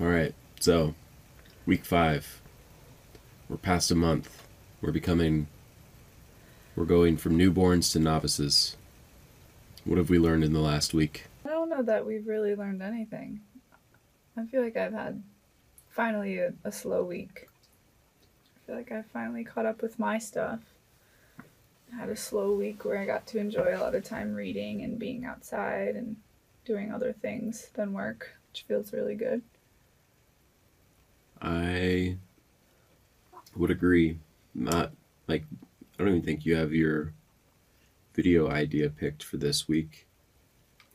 All right. So, week five. We're past a month. We're becoming. We're going from newborns to novices. What have we learned in the last week? I don't know that we've really learned anything. I feel like I've had finally a, a slow week. I feel like I finally caught up with my stuff. I had a slow week where I got to enjoy a lot of time reading and being outside and doing other things than work, which feels really good. I would agree. Not like I don't even think you have your video idea picked for this week.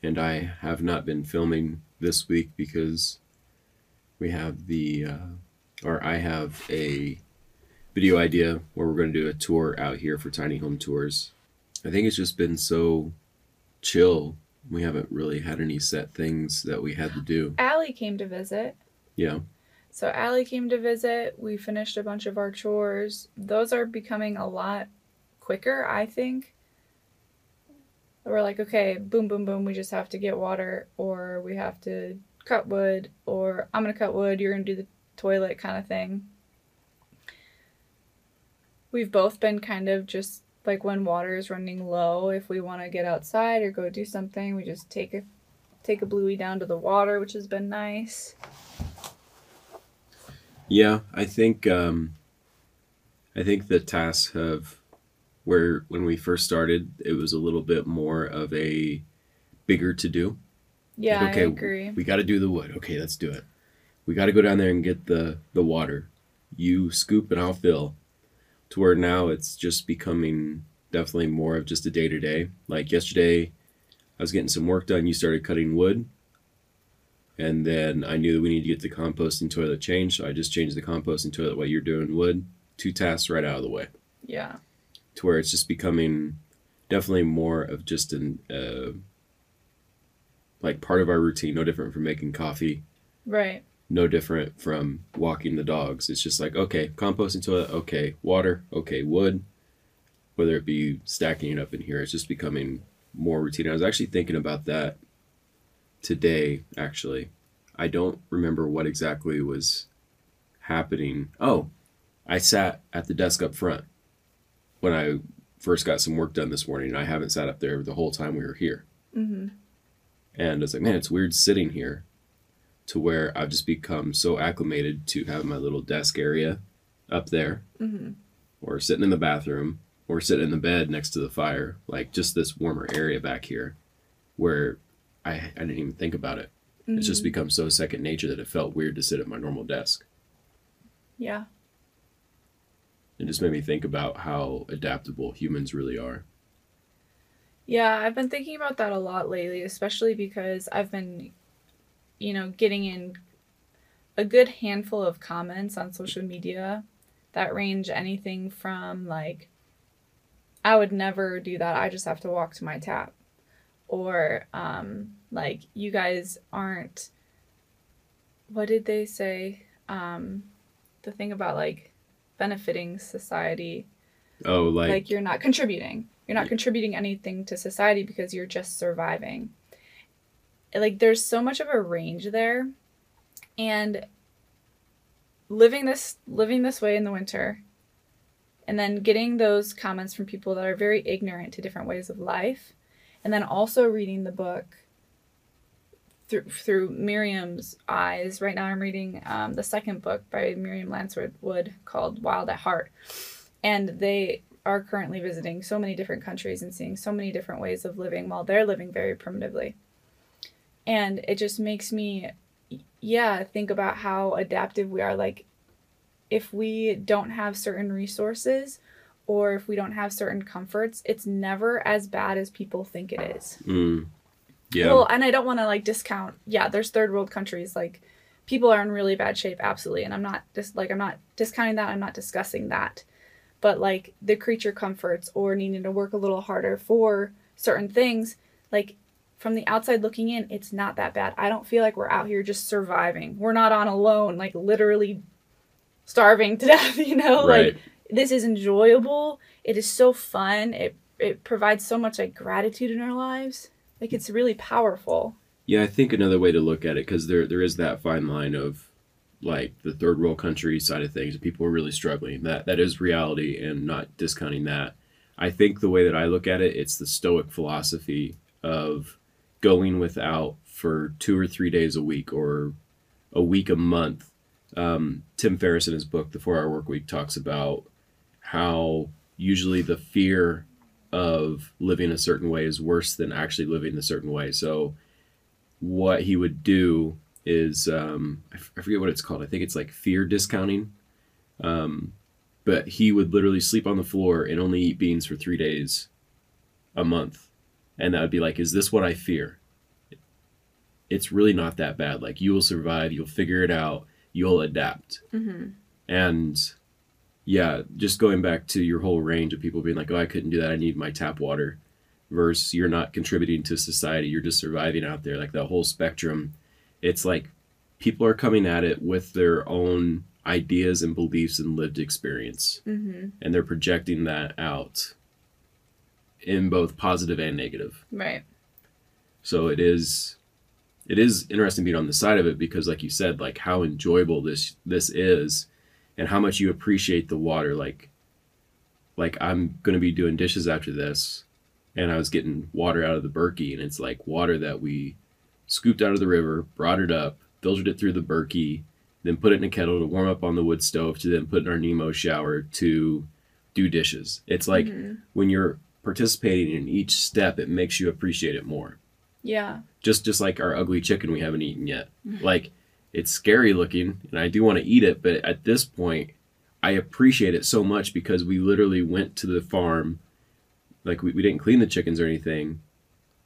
And I have not been filming this week because we have the uh, or I have a video idea where we're going to do a tour out here for tiny home tours. I think it's just been so chill. We haven't really had any set things that we had to do. Allie came to visit. Yeah. So Allie came to visit. We finished a bunch of our chores. Those are becoming a lot quicker, I think. We're like, okay, boom, boom, boom. We just have to get water, or we have to cut wood, or I'm gonna cut wood. You're gonna do the toilet, kind of thing. We've both been kind of just like when water is running low. If we want to get outside or go do something, we just take a take a bluey down to the water, which has been nice. Yeah, I think um, I think the tasks have where when we first started, it was a little bit more of a bigger to do. Yeah, Like, okay, I agree. We got to do the wood. Okay, let's do it. We got to go down there and get the the water. You scoop and I'll fill. To where now it's just becoming definitely more of just a day to day. Like yesterday, I was getting some work done. You started cutting wood, and then I knew that we needed to get the composting toilet changed. So I just changed the composting toilet while you're doing wood. Two tasks right out of the way. Yeah. To where it's just becoming definitely more of just an uh, like part of our routine. No different from making coffee Right. no different from walking the dogs. It's just like, okay, composting toilet, okay, water, okay, wood, whether it be stacking it up in here, it's just becoming more routine. I was actually thinking about that today, actually. I don't remember what exactly was happening. Oh, I sat at the desk up front when I first got some work done this morning. and I haven't sat up there the whole time we were here. Mm-hmm. And I was like, man, it's weird sitting here to where I've just become so acclimated to have my little desk area up there Mm-hmm. or sitting in the bathroom or sitting in the bed next to the fire, like just this warmer area back here where I, I didn't even think about it. It's just mm. become so second nature that it felt weird to sit at my normal desk. Yeah. It just made me think about how adaptable humans really are. Yeah, I've been thinking about that a lot lately, especially because I've been, you know, getting in a good handful of comments on social media that range anything from like, I would never do that. I just have to walk to my tap. Or, um, like, you guys aren't, what did they say? Um, the thing about like benefiting society. Oh, like, like, you're not contributing. You're not contributing anything to society because you're just surviving. Like there's so much of a range there. And living this living this way in the winter and then getting those comments from people that are very ignorant to different ways of life and then also reading the book through through Miriam's eyes. Right now, I'm reading um, the second book by Miriam Lancewood called Wild at Heart, and they are currently visiting so many different countries and seeing so many different ways of living while they're living very primitively. And it just makes me, yeah, think about how adaptive we are. Like, if we don't have certain resources or if we don't have certain comforts, it's never as bad as people think it is. mm, yeah. Well, and I don't want to like discount. Yeah, there's third world countries like people are in really bad shape absolutely and I'm not just like I'm not discounting that. I'm not discussing that. But like the creature comforts or needing to work a little harder for certain things, like from the outside looking in, it's not that bad. I don't feel like we're out here just surviving. We're not on alone, like literally starving to death, you know? right. Like this is enjoyable. It is so fun. It it provides so much like gratitude in our lives. Like it's really powerful. Yeah, I think another way to look at it, because there there is that fine line of like the third world country side of things, people are really struggling. That that is reality, and not discounting that. I think the way that I look at it, it's the Stoic philosophy of going without for two or three days a week or a week a month. Um, Tim Ferriss in his book, The Four Hour Work Week, talks about how usually the fear of living a certain way is worse than actually living a certain way. So, what he would do is um, I, f- I forget what it's called. I think it's like fear discounting. Um, but he would literally sleep on the floor and only eat beans for three days a month. And that would be like, is this what I fear? It's really not that bad. Like, you will survive, you'll figure it out, you'll adapt. Mm-hmm. And yeah, just going back to your whole range of people being like, oh, I couldn't do that, I need my tap water, versus you're not contributing to society, you're just surviving out there. Like, that whole spectrum, it's like people are coming at it with their own ideas and beliefs and lived experience Mm-hmm. and they're projecting that out in both positive and negative Right. so it is it is interesting being on the side of it because like you said like how enjoyable this this is and how much you appreciate the water like like i'm going to be doing dishes after this and i was getting water out of the berkey and it's like water that we scooped out of the river brought it up filtered it through the berkey then put it in a kettle to warm up on the wood stove to then put in our nemo shower to do dishes it's like Mhm. when you're participating in each step it makes you appreciate it more Yeah. just just like our ugly chicken we haven't eaten yet. Like it's scary looking and I do want to eat it, but at this point I appreciate it so much because we literally went to the farm like we, we didn't clean the chickens or anything.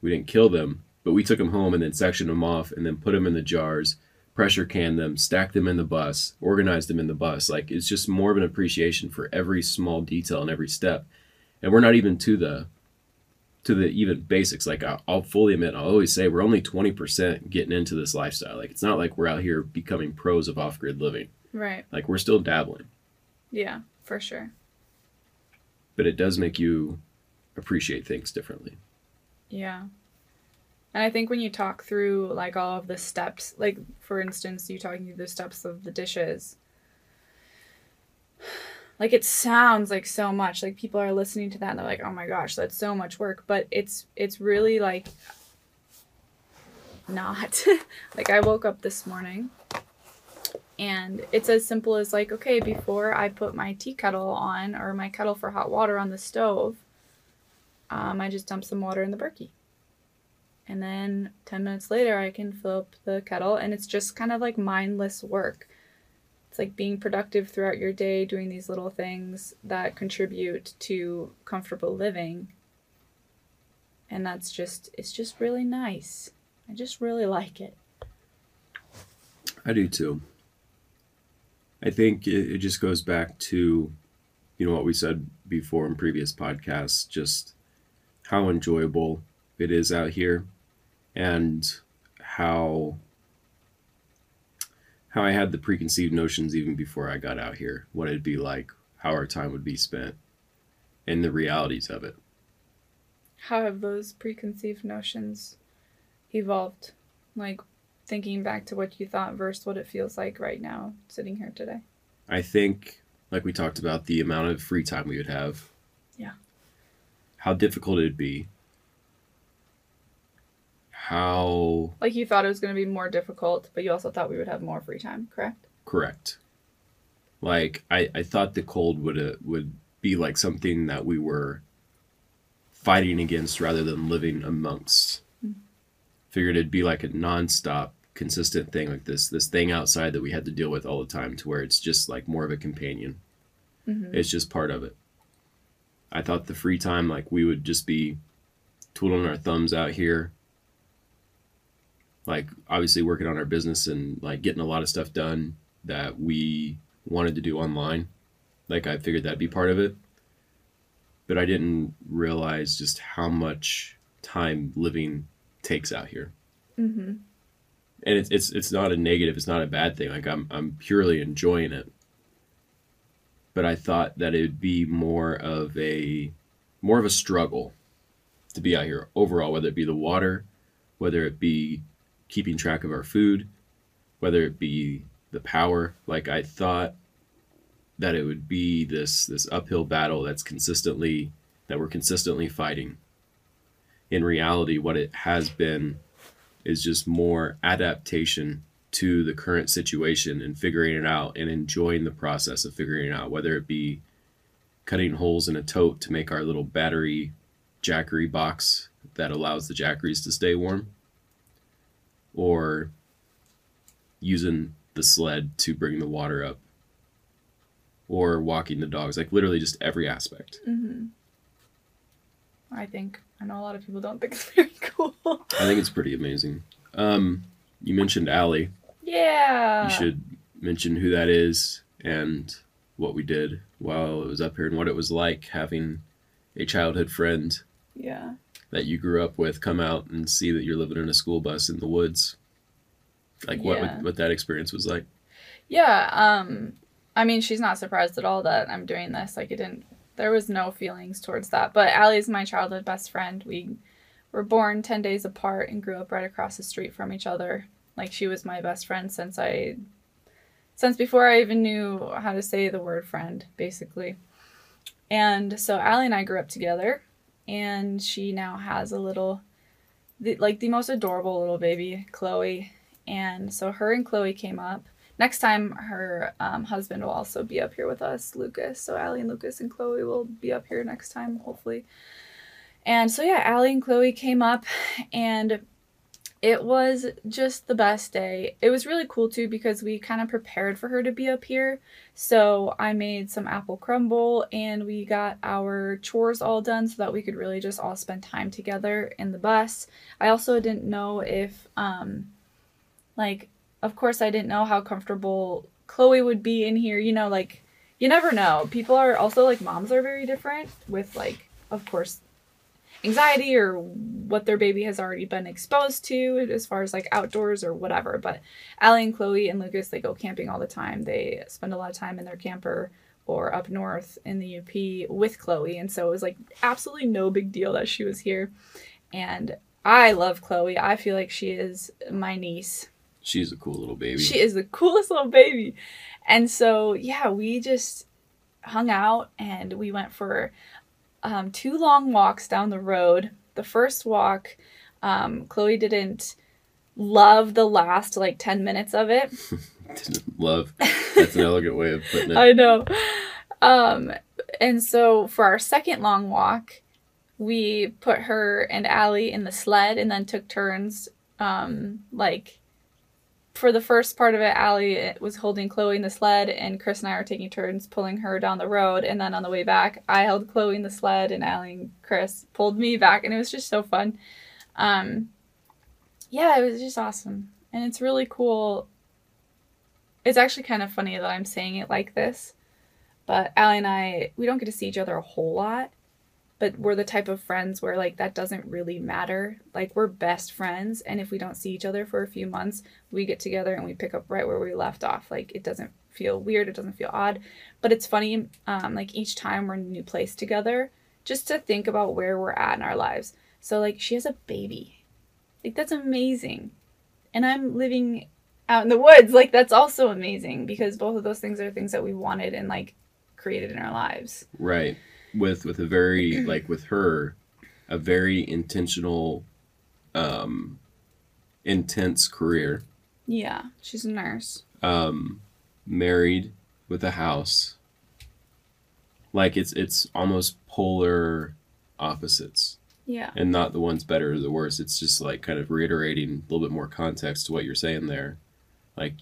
We didn't kill them, but we took them home and then sectioned them off and then put them in the jars, pressure canned them, stacked them in the bus, organized them in the bus. Like it's just more of an appreciation for every small detail and every step. And we're not even to the to the even basics. Like I'll, I'll fully admit, I'll always say we're only twenty percent getting into this lifestyle. Like it's not like we're out here becoming pros of off grid living. Right. Like we're still dabbling, Yeah. For sure. but it does make you appreciate things differently. Yeah. And I think when you talk through like all of the steps, like for instance, you talking through the steps of the dishes, like it sounds like so much. Like people are listening to that and they're like, "Oh my gosh, that's so much work." But it's it's really like not. like I woke up this morning and it's as simple as like, okay, before I put my tea kettle on or my kettle for hot water on the stove, um, I just dump some water in the Berkey. And then 10 minutes later, I can fill up the kettle, and it's just kind of like mindless work. Like being productive throughout your day, doing these little things that contribute to comfortable living. And that's just, it's just really nice. I just really like it. I do too. I think it, it just goes back to, you know, what we said before in previous podcasts, just how enjoyable it is out here and how how I had the preconceived notions even before I got out here, what it'd be like, how our time would be spent, and the realities of it. How have those preconceived notions evolved? Like thinking back to what you thought versus what it feels like right now, sitting here today. I think, like we talked about, the amount of free time we would have. Yeah. How difficult it'd be. How Like you thought it was going to be more difficult, but you also thought we would have more free time, correct? correct. Like I, I thought the cold would uh, would be like something that we were fighting against rather than living amongst. Figured it'd be like a nonstop, consistent thing like this this thing outside that we had to deal with all the time, to where it's just like more of a companion. Mm-hmm. It's just part of it. I thought the free time, like we would just be twiddling our thumbs out here, like obviously working on our business and like getting a lot of stuff done that we wanted to do online. Like I figured that'd be part of it, but I didn't realize just how much time living takes out here. Mm-hmm. And it's it's it's not a negative. It's not a bad thing. Like I'm I'm purely enjoying it. But I thought that it would be more of a more of a struggle to be out here overall, whether it be the water, whether it be keeping track of our food, whether it be the power. Like I thought that it would be this this uphill battle that's consistently that we're consistently fighting. In reality, what it has been is just more adaptation to the current situation and figuring it out and enjoying the process of figuring it out, whether it be cutting holes in a tote to make our little battery jackery box that allows the jackeries to stay warm, or using the sled to bring the water up, or walking the dogs, like literally just every aspect. Mm-hmm. I think I know a lot of people don't think it's very cool. I think it's pretty amazing. Um, you mentioned Allie. Yeah. You should mention who that is and what we did while it was up here and what it was like having a childhood friend Yeah. That you grew up with come out and see that you're living in a school bus in the woods. Like what Yeah. what, what that experience was like. Yeah. Um. I mean, she's not surprised at all that I'm doing this. Like, it didn't. There was no feelings towards that. But Allie's my childhood best friend. We were born ten days apart and grew up right across the street from each other. Like, she was my best friend since I, since before I even knew how to say the word friend, basically. And so Allie and I grew up together, and she now has a little, the, like the most adorable little baby, Chloe. And so her and Chloe came up. Next time her um, husband will also be up here with us lucas. So Allie and lucas and chloe will be up here next time hopefully. And so yeah Allie and chloe came up and it was just the best day it was really cool too because we kind of prepared for her to be up here so i made some apple crumble and we got our chores all done so that we could really just all spend time together in the bus i also didn't know if um like of course I didn't know how comfortable Chloe would be in here. You know, like you never know. People are also like moms are very different with like of course anxiety or what their baby has already been exposed to as far as like outdoors or whatever. But Allie and Chloe and Lucas they go camping all the time. They spend a lot of time in their camper or up north in the UP with Chloe and so it was like absolutely no big deal that she was here. And I love Chloe. I feel like she is my niece She's a cool little baby. she is the coolest little baby. And so, yeah, we just hung out and we went for um, two long walks down the road. The first walk, um, Chloe didn't love the last like 10 minutes of it. didn't Love. That's an elegant way of putting it. I know. Um, and so for our second long walk, we put her and Allie in the sled and then took turns, um, like for the first part of it, Allie was holding Chloe in the sled, and Chris and I were taking turns pulling her down the road. And then on the way back, I held Chloe in the sled, and Allie and Chris pulled me back, and it was just so fun. Um, yeah, it was just awesome, and it's really cool. It's actually kind of funny that I'm saying it like this, but Allie and I, we don't get to see each other a whole lot, but we're the type of friends where like that doesn't really matter. Like we're best friends, and if we don't see each other for a few months, we get together and we pick up right where we left off. Like it doesn't feel weird, it doesn't feel odd, but it's funny. Um, like each time we're in a new place together, just to think about where we're at in our lives. So like she has a baby, like that's amazing, and I'm living out in the woods. Like that's also amazing because both of those things are things that we wanted and like created in our lives. Right. With with a very like with her, a very intentional, um, intense career. Yeah, she's a nurse. Um, married with a house. Like it's it's almost polar opposites, Yeah. and not the one's better or the worse. It's just like kind of reiterating a little bit more context to what you're saying there. Like,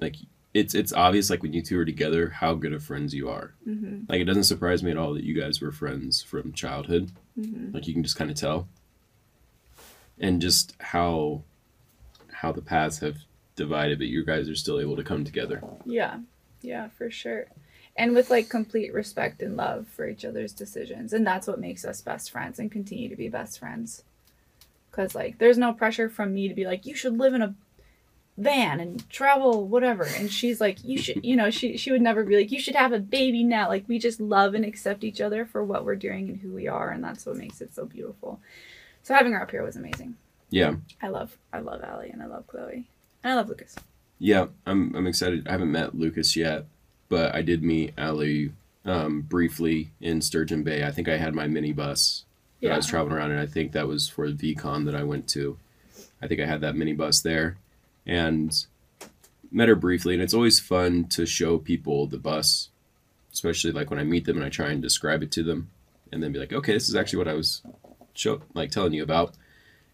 like it's it's obvious like when you two are together how good of friends you are. Mm-hmm. Like it doesn't surprise me at all that you guys were friends from childhood. Mm-hmm. Like you can just kind of tell. And just how how the paths have divided, but you guys are still able to come together. Yeah. Yeah, for sure. And with like complete respect and love for each other's decisions. And that's what makes us best friends and continue to be best friends. Cause like there's no pressure from me to be like, you should live in a van and travel whatever and she's like you should you know she she would never be like you should have a baby now like we just love and accept each other for what we're doing and who we are and that's what makes it so beautiful so having her up here was amazing Yeah. i love i love Allie and i love chloe and i love lucas Yeah, I'm I'm excited. I haven't met Lucas yet, but I did meet Allie um, briefly in Sturgeon Bay. I think I had my mini bus that I was traveling around, and I think that was for the VCon that I went to. I think I had that mini bus there, and met her briefly. And it's always fun to show people the bus, especially like when I meet them and I try and describe it to them, and then be like, okay, this is actually what I was show like telling you about.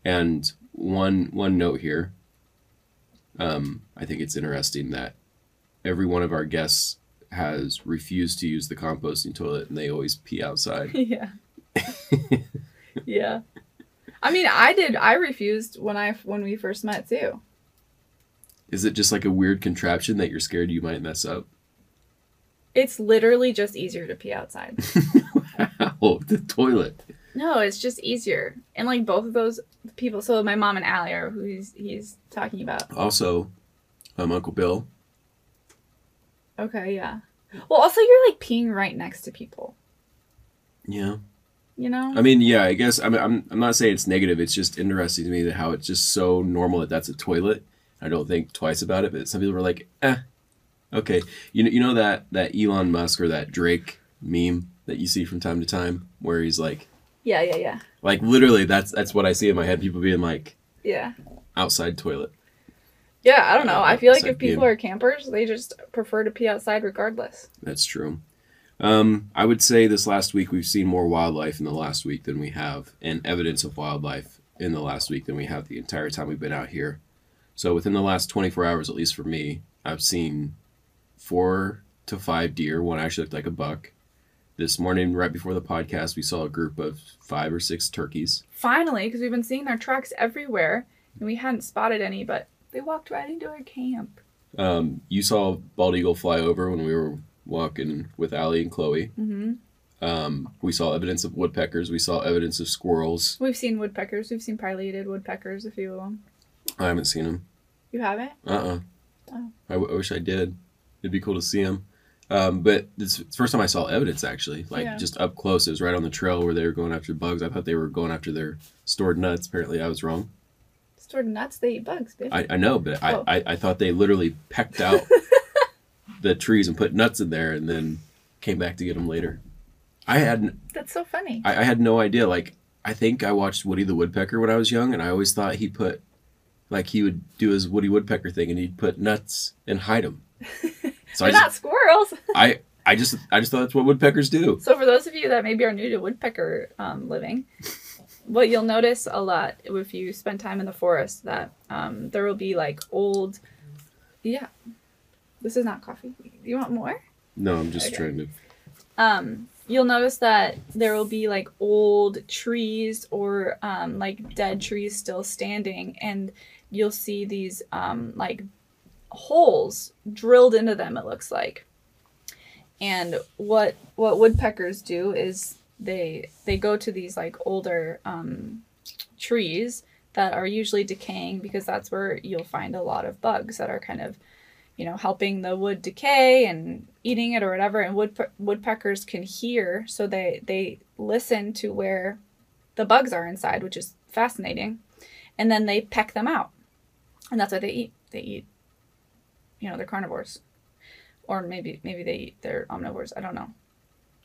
And one one note here um, I think it's interesting that every one of our guests has refused to use the composting toilet and they always pee outside. yeah. yeah. I mean, I did. I refused when I when we first met too. Is it just like a weird contraption that you're scared you might mess up? It's literally just easier to pee outside. wow, the toilet. No, it's just easier. And like both of those people, so my mom and Allie are who he's he's talking about. Also, um, Uncle Bill. Okay, yeah. Well, also you're like peeing right next to people. Yeah. You know. I mean, yeah. I guess I'm. I'm. I'm not saying it's negative. It's just interesting to me that how it's just so normal that that's a toilet. I don't think twice about it. But some people were like, eh, okay. You know. You know that that Elon Musk or that Drake meme that you see from time to time where he's like, yeah, yeah, yeah. Like literally, that's that's what I see in my head. People being like, yeah, outside toilet. Yeah, I don't know. I feel like if people are campers, they just prefer to pee outside regardless. That's true. Um, I would say this last week we've seen more wildlife in the last week than we have, and evidence of wildlife in the last week than we have the entire time we've been out here. So within the last 24 hours, at least for me, I've seen four to five deer. One actually looked like a buck. This morning, right before the podcast, we saw a group of five or six turkeys. Finally, because we've been seeing their tracks everywhere, and we hadn't spotted any, but they walked right into our camp. Um, you saw bald eagle fly over when we were walking with Allie and Chloe. Mm-hmm. Um, we saw evidence of woodpeckers. We saw evidence of squirrels. We've seen woodpeckers. We've seen pileated woodpeckers, a few of them. I haven't seen them. You haven't? Uh-uh. Oh. I, w- I wish I did. It'd be cool to see them. Um, but it's the first time I saw evidence actually, like yeah. just up close. It was right on the trail where they were going after bugs. I thought they were going after their stored nuts. Apparently, I was wrong. Stored nuts? They eat bugs, baby. I, I know, but oh. I, I, I thought they literally pecked out the trees and put nuts in there, and then came back to get them later. I hadn't. That's so funny. I, I had no idea. Like I think I watched Woody the Woodpecker when I was young, and I always thought he put, like he would do his Woody Woodpecker thing, and he'd put nuts and hide them. So They're I just, not squirrels. I I just I just thought that's what woodpeckers do. So for those of you that maybe are new to woodpecker um, living, what you'll notice a lot if you spend time in the forest that um, there will be like old, yeah. This is not coffee. You want more? No, I'm just okay. trying to. Um, you'll notice that there will be like old trees or um, like dead trees still standing, and you'll see these um, like holes drilled into them it looks like. And what what woodpeckers do is they they go to these like older um, trees that are usually decaying because that's where you'll find a lot of bugs that are kind of you know helping the wood decay and eating it or whatever. And wood woodpeckers can hear so they they listen to where the bugs are inside which is fascinating. And then they peck them out and that's what they eat they eat you know they're carnivores, or maybe maybe they eat they're omnivores. I don't know.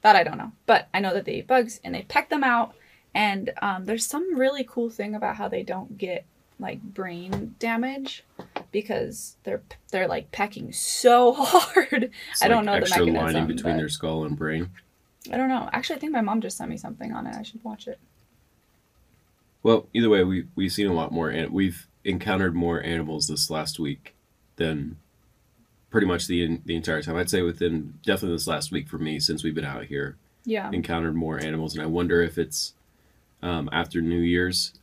That I don't know, but I know that they eat bugs and they peck them out. And um, there's some really cool thing about how they don't get like brain damage because they're they're like pecking so hard. It's I don't like know extra the mechanism. lining between their skull and brain. I don't know. Actually, I think my mom just sent me something on it. I should watch it. Well, either way, we we've seen a lot more, and we've encountered more animals this last week than pretty much the the entire time. I'd say within definitely this last week for me since we've been out here. Yeah. Encountered more animals, and I wonder if it's um, after New Year's,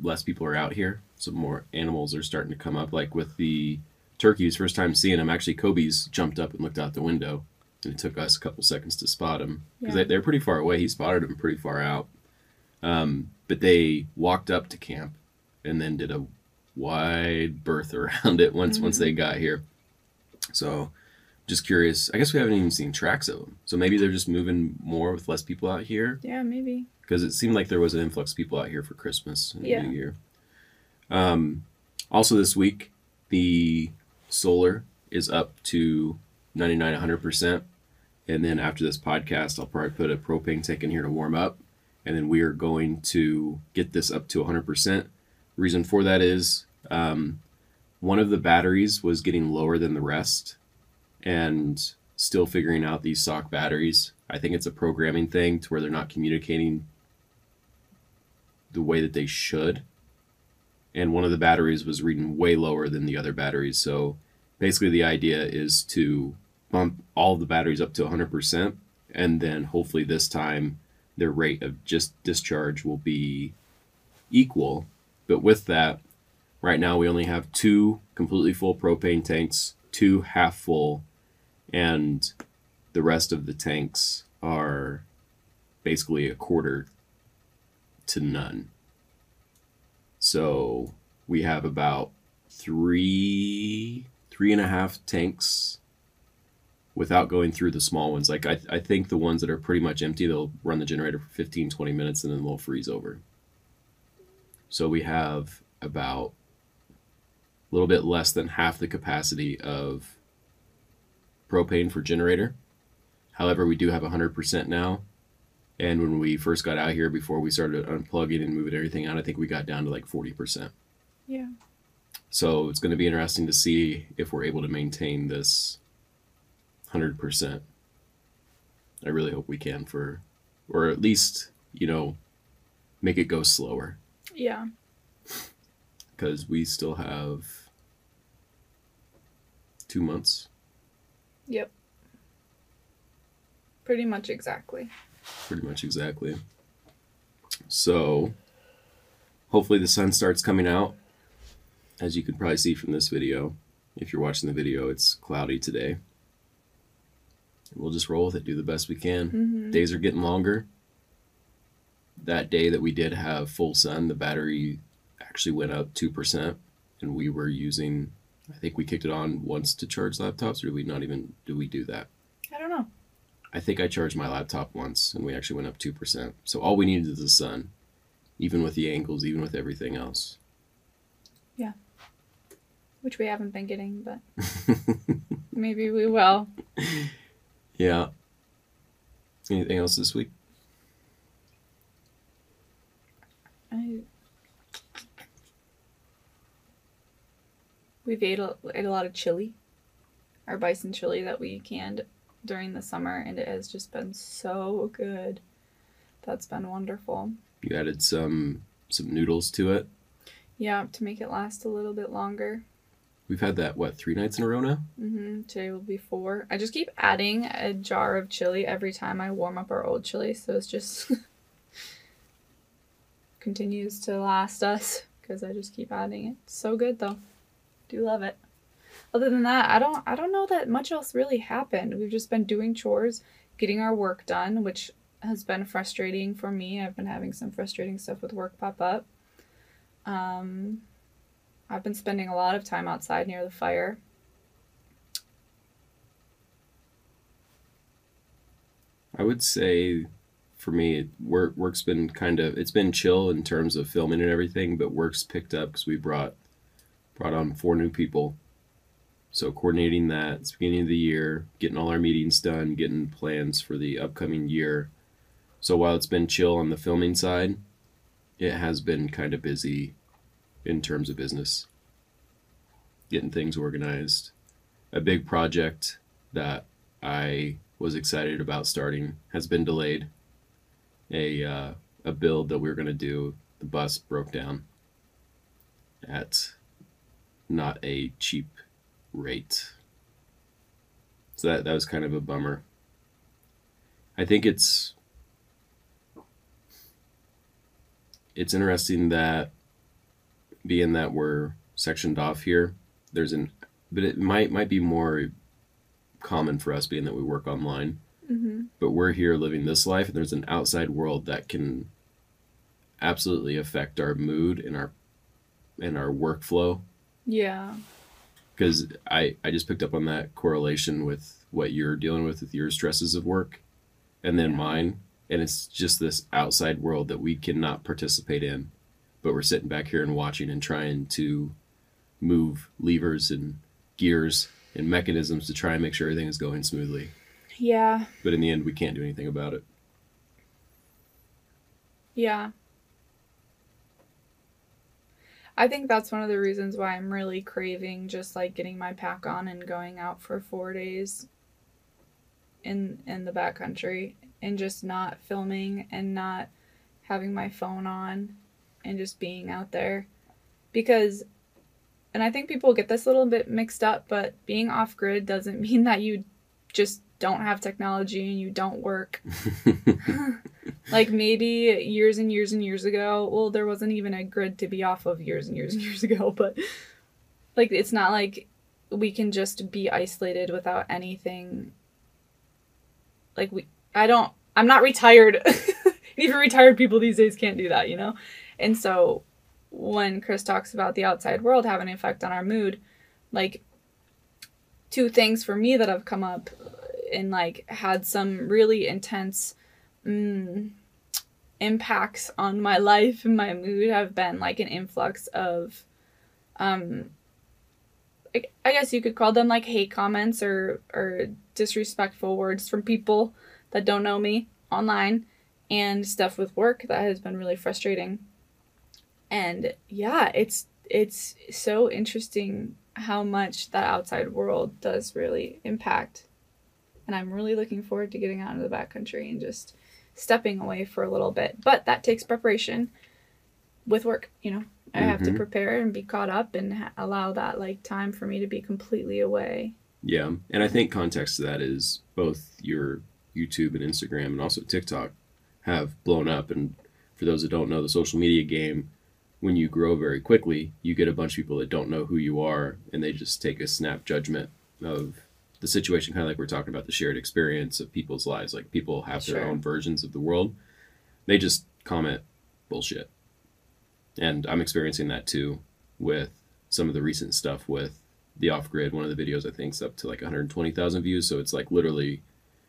less people are out here, so more animals are starting to come up. Like with the turkeys, first time seeing them, actually Kobe's jumped up and looked out the window, and it took us a couple seconds to spot him because yeah. they, are pretty far away. He spotted them pretty far out, um, but they walked up to camp and then did a wide berth around it once mm-hmm. once they mm-hmm. got here. So, just curious. I guess we haven't even seen tracks of them. So maybe they're just moving more with less people out here. Yeah, maybe. Because it seemed like there was an influx of people out here for Christmas and yeah. New Year. Um, also this week, the solar is up to 99 100% and then after this podcast i'll probably put a propane tank in here to warm up and then we are going to get this up to 100% reason for that is um, one of the batteries was getting lower than the rest and still figuring out these SOK batteries. I think it's a programming thing to where they're not communicating the way that they should. And one of the batteries was reading way lower than the other batteries. So basically the idea is to bump all the batteries up to 100% and then hopefully this time their rate of just discharge will be equal. But with that right now we only have two completely full propane tanks two half full and the rest of the tanks are basically a quarter to none so we have about three three and a half tanks without going through the small ones. Like I, I think the ones that are pretty much empty, they'll run the generator for 15, 20 minutes and then they'll freeze over. So we have about a little bit less than half the capacity of propane for generator. However, we do have 100% now. And when we first got out here, before we started unplugging and moving everything out, I think we got down to like 40%. Yeah. So it's going to be interesting to see if we're able to maintain this 100%. I really hope we can for, or at least, you know, make it go slower Yeah. Because we still have two months. Yep. Pretty much exactly. Pretty much exactly. So hopefully the sun starts coming out. As you can probably see from this video, if you're watching the video, it's cloudy today. We'll just roll with it, do the best we can. Mm-hmm. Days are getting longer. That day that we did have full sun, the battery actually went up 2%, and we were using, I think we kicked it on once to charge laptops, or did we not even, do we do that? I don't know. I think I charged my laptop once, and we actually went up 2%. So all we needed is the sun, even with the angles, even with everything else. Yeah. Which we haven't been getting, but maybe we will. yeah. Anything else this week? I... We've ate a, ate a lot of chili, our bison chili that we canned during the summer, and it has just been so good. That's been wonderful. You added some some noodles to it. Yeah, to make it last a little bit longer. We've had that what three nights in a row now. hmm Today will be four. I just keep adding a jar of chili every time I warm up our old chili, so it's just continues to last us because I just keep adding it. So good though, do love it. Other than that, I don't I don't know that much else really happened. We've just been doing chores, getting our work done, which has been frustrating for me. I've been having some frustrating stuff with work pop up. Um, I've been spending a lot of time outside near the fire. I would say for me, work work's been kind of it's been chill in terms of filming and everything, but work's picked up because we brought brought on four new people. So coordinating that, it's beginning of the year, getting all our meetings done, getting plans for the upcoming year. So while it's been chill on the filming side, it has been kind of busy in terms of business. Getting things organized. A big project that I was excited about starting has been delayed. A uh, a build that we were going to do, the bus broke down at not a cheap rate. So that that was kind of a bummer. I think it's it's interesting that being that we're sectioned off here, there's an but it might might be more common for us being that we work online Mm-hmm. but we're here living this life and there's an outside world that can absolutely affect our mood and our and our workflow Yeah. because I, I just picked up on that correlation with what you're dealing with with your stresses of work and then Yeah. mine and it's just this outside world that we cannot participate in but we're sitting back here and watching and trying to move levers and gears and mechanisms to try and make sure everything is going smoothly. Yeah. But in the end, we can't do anything about it. Yeah. I think that's one of the reasons why I'm really craving just like getting my pack on and going out for 4 days in in the backcountry and just not filming and not having my phone on and just being out there. Because and I think people get this a little bit mixed up but being off grid doesn't mean that you just don't have technology and you don't work. Like maybe years and years and years ago well there wasn't even a grid to be off of years and years and years ago but like it's not like we can just be isolated without anything. Like we i don't i'm not retired. Even retired people these days can't do that you know? And so when chris talks about the outside world having an effect on our mood like two things for me that have come up and like had some really intense mm, impacts on my life and my mood have been like an influx of um I, I guess you could call them like hate comments or or disrespectful words from people that don't know me online and stuff with work that has been really frustrating. And yeah it's it's so interesting how much that outside world does really impact and i'm really looking forward to getting out into the backcountry and just stepping away for a little bit. But that takes preparation with work, you know. I have to Mhm. prepare and be caught up and ha- allow that like time for me to be completely away. Yeah, and I think context to that is both your YouTube and Instagram and also TikTok have blown up. And for those that don't know, the social media game, when you grow very quickly, you get a bunch of people that don't know who you are, and they just take a snap judgment of the situation, kind of like we're talking about the shared experience of people's lives. Like people have their own versions of the world. They just comment bullshit, and I'm experiencing that too with some of the recent stuff with the off grid. One of the videos I think is up to like 120,000 views. So it's like literally,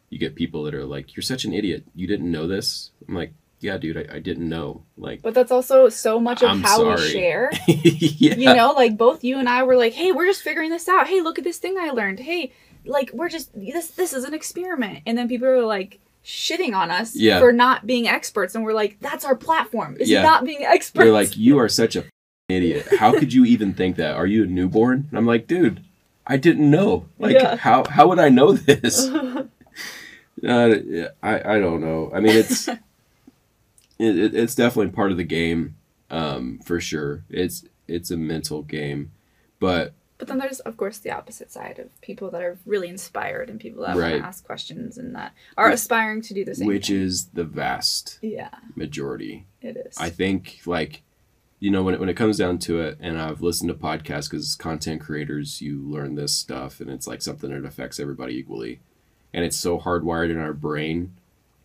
you get people that are like, "You're such an idiot. You didn't know this." I'm like, "Yeah, dude, I, I didn't know." Like, But that's also so much of I'm how we share. yeah, You know, like both you and I were like, "Hey, we're just figuring this out. Hey, look at this thing I learned. Hey, like we're just this this is an experiment." And then people are like shitting on us Yeah. for not being experts and we're like, "That's our platform. Is Yeah. not being experts." they're like, "You are such a idiot. How could you even think that? Are you a newborn?" And I'm like, "Dude, I didn't know. Like, Yeah. how how would I know this?" Uh, I I don't know. I mean, it's it, it, it's definitely part of the game, um, for sure. It's it's a mental game, but But then there's, of course, the opposite side of people that are really inspired and people that want to ask questions and that are aspiring to do the same. which thing. is the vast yeah, majority. it is. I think like you know when it, when it comes down to it, and I've listened to podcasts because content creators, you learn this stuff, and it's like something that affects everybody equally, and it's so hardwired in our brain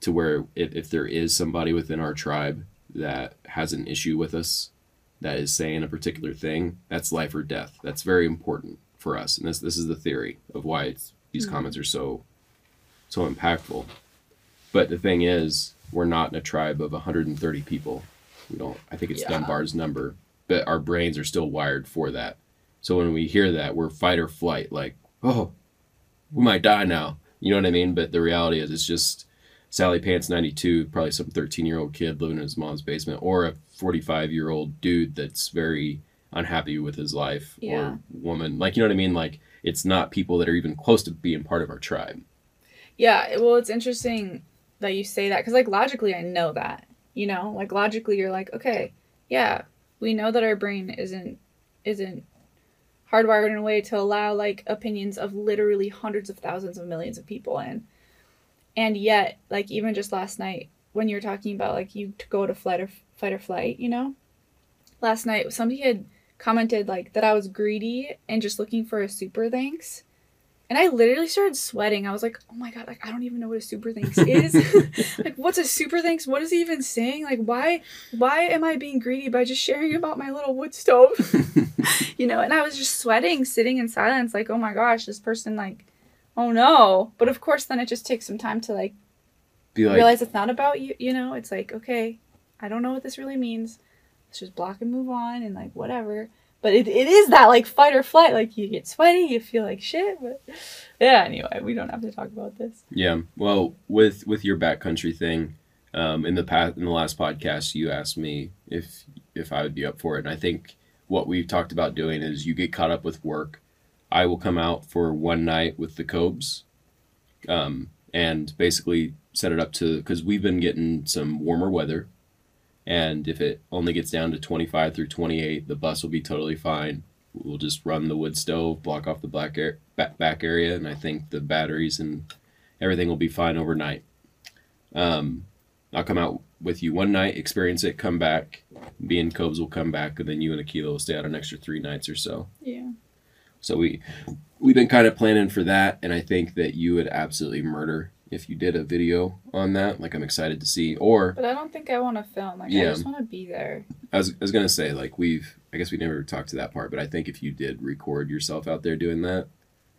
to where if, if there is somebody within our tribe that has an issue with us that is saying a particular thing that's life or death. That's very important for us. And this this is the theory of why it's, these Mhm. comments are so so impactful. But the thing is we're not in a tribe of 130 people. We don't i think it's Yeah. dunbar's number but our brains are still wired for that. So when we hear that we're fight or flight like oh we might die now. You know what i mean? But the reality is it's just Sally Pants 92, probably some 13 year old kid living in his mom's basement, or a 45 year old dude that's very unhappy with his life, Yeah. or woman. Like, you know what I mean? Like, it's not people that are even close to being part of our tribe. yeah, well, it's interesting that you say that because, like, logically, I know that. You know, like logically, you're like, okay, yeah, we know that our brain isn't isn't hardwired in a way to allow like opinions of literally hundreds of thousands of millions of people in. And yet, like even just last night when you're talking about like you go to flight or fight or flight, you know, last night somebody had commented like that I was greedy and just looking for a super thanks. And I literally started sweating. I was like, "Oh my god! Like I don't even know what a super thanks is. like, what's a super thanks? What is he even saying? Like, why, why am I being greedy by just sharing about my little wood stove? you know?" And I was just sweating, sitting in silence, like, "Oh my gosh, this person like, oh no!" But of course, then it just takes some time to like Be like, realize it's not about you. You know, it's like, okay, I don't know what this really means. Let's just block and move on and like whatever. But it, it is that like fight or flight. Like you get sweaty, you feel like shit. But yeah, anyway, we don't have to talk about this. Yeah. Well, with with your backcountry thing, um, in the past in the last podcast, you asked me if if I would be up for it, and I think what we've talked about doing is you get caught up with work. I will come out for one night with the Cobes, um, and basically set it up to because we've been getting some warmer weather, and if it only gets down to twenty five through twenty eight, the bus will be totally fine. We'll just run the wood stove, block off the black air, back, back area, and I think the batteries and everything will be fine overnight. Um, I'll come out with you one night, experience it, come back. Me and Cobes will come back, and then you and Akila will stay out an extra three nights or so. Yeah. So we we've been kind of planning for that, and I think that you would absolutely murder if you did a video on that. Like I'm excited to see. Or But I don't think I want to film. Like I Yeah. just want to be there. I was I was gonna say like we've I guess we never talked to that part, but I think if you did record yourself out there doing that,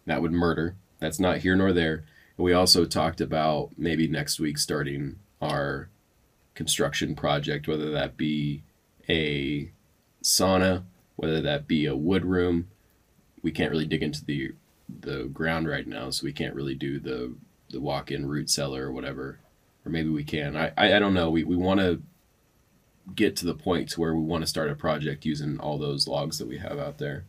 that would murder. That's not here nor there. And we also talked about maybe next week starting our construction project, whether that be a sauna, whether that be a wood room. We can't really dig into the the ground right now, so we can't really do the the walk in root cellar or whatever. Or maybe we can. I I, I don't know. We we want to get to the point to where we want to start a project using all those logs that we have out there.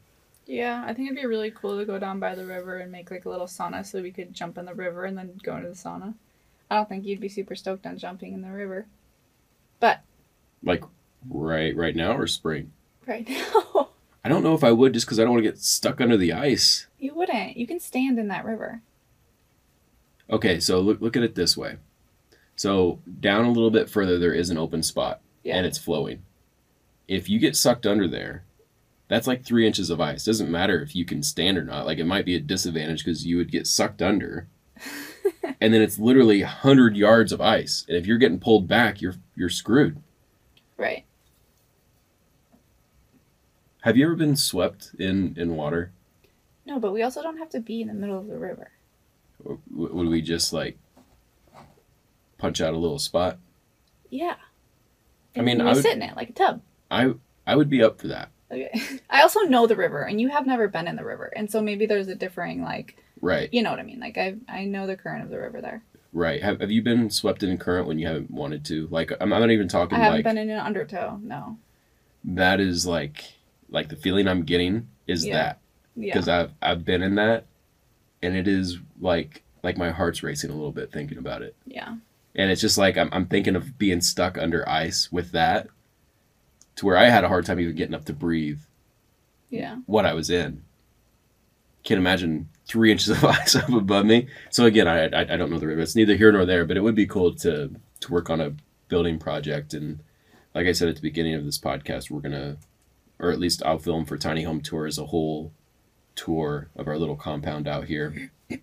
Yeah, I think it'd be really cool to go down by the river and make like a little sauna so we could jump in the river and then go into the sauna. I don't think you'd be super stoked on jumping in the river. But like right right now or spring. Right now. I don't know if I would just because I don't want to get stuck under the ice. you wouldn't. You can stand in that river. Okay, so look look at it this way. So down a little bit further, there is an open spot Yeah. and it's flowing. If you get sucked under there, that's like three inches of ice. Doesn't matter if you can stand or not. Like it might be a disadvantage because you would get sucked under, and then it's literally hundred yards of ice. And if you're getting pulled back, you're you're screwed. right. Have you ever been swept in in water? No, but we also don't have to be in the middle of the river. Would we just like punch out a little spot? Yeah. I mean, I would- sit in it like a tub. I I would be up for that. Okay. I also know the river, and you have never been in the river, and so maybe there's a differing like Right, you know what I mean. Like I I know the current of the river there. right. Have Have you been swept in a current when you haven't wanted to? Like I'm, I'm not even talking I haven't like been in an undertow. No. that is like like the feeling I'm getting is Yeah. that Yeah. because I've I've been in that, and it is like like my heart's racing a little bit thinking about it, Yeah. and it's just like I'm I'm thinking of being stuck under ice with that, to where I had a hard time even getting up to breathe Yeah. what I was in. Can't imagine three inches of ice up above me. So again, I, I I don't know the river. It's neither here nor there, but it would be cool to to work on a building project. And like I said at the beginning of this podcast, we're gonna, or at least I'll film for Tiny Home Tour as a whole tour of our little compound out here.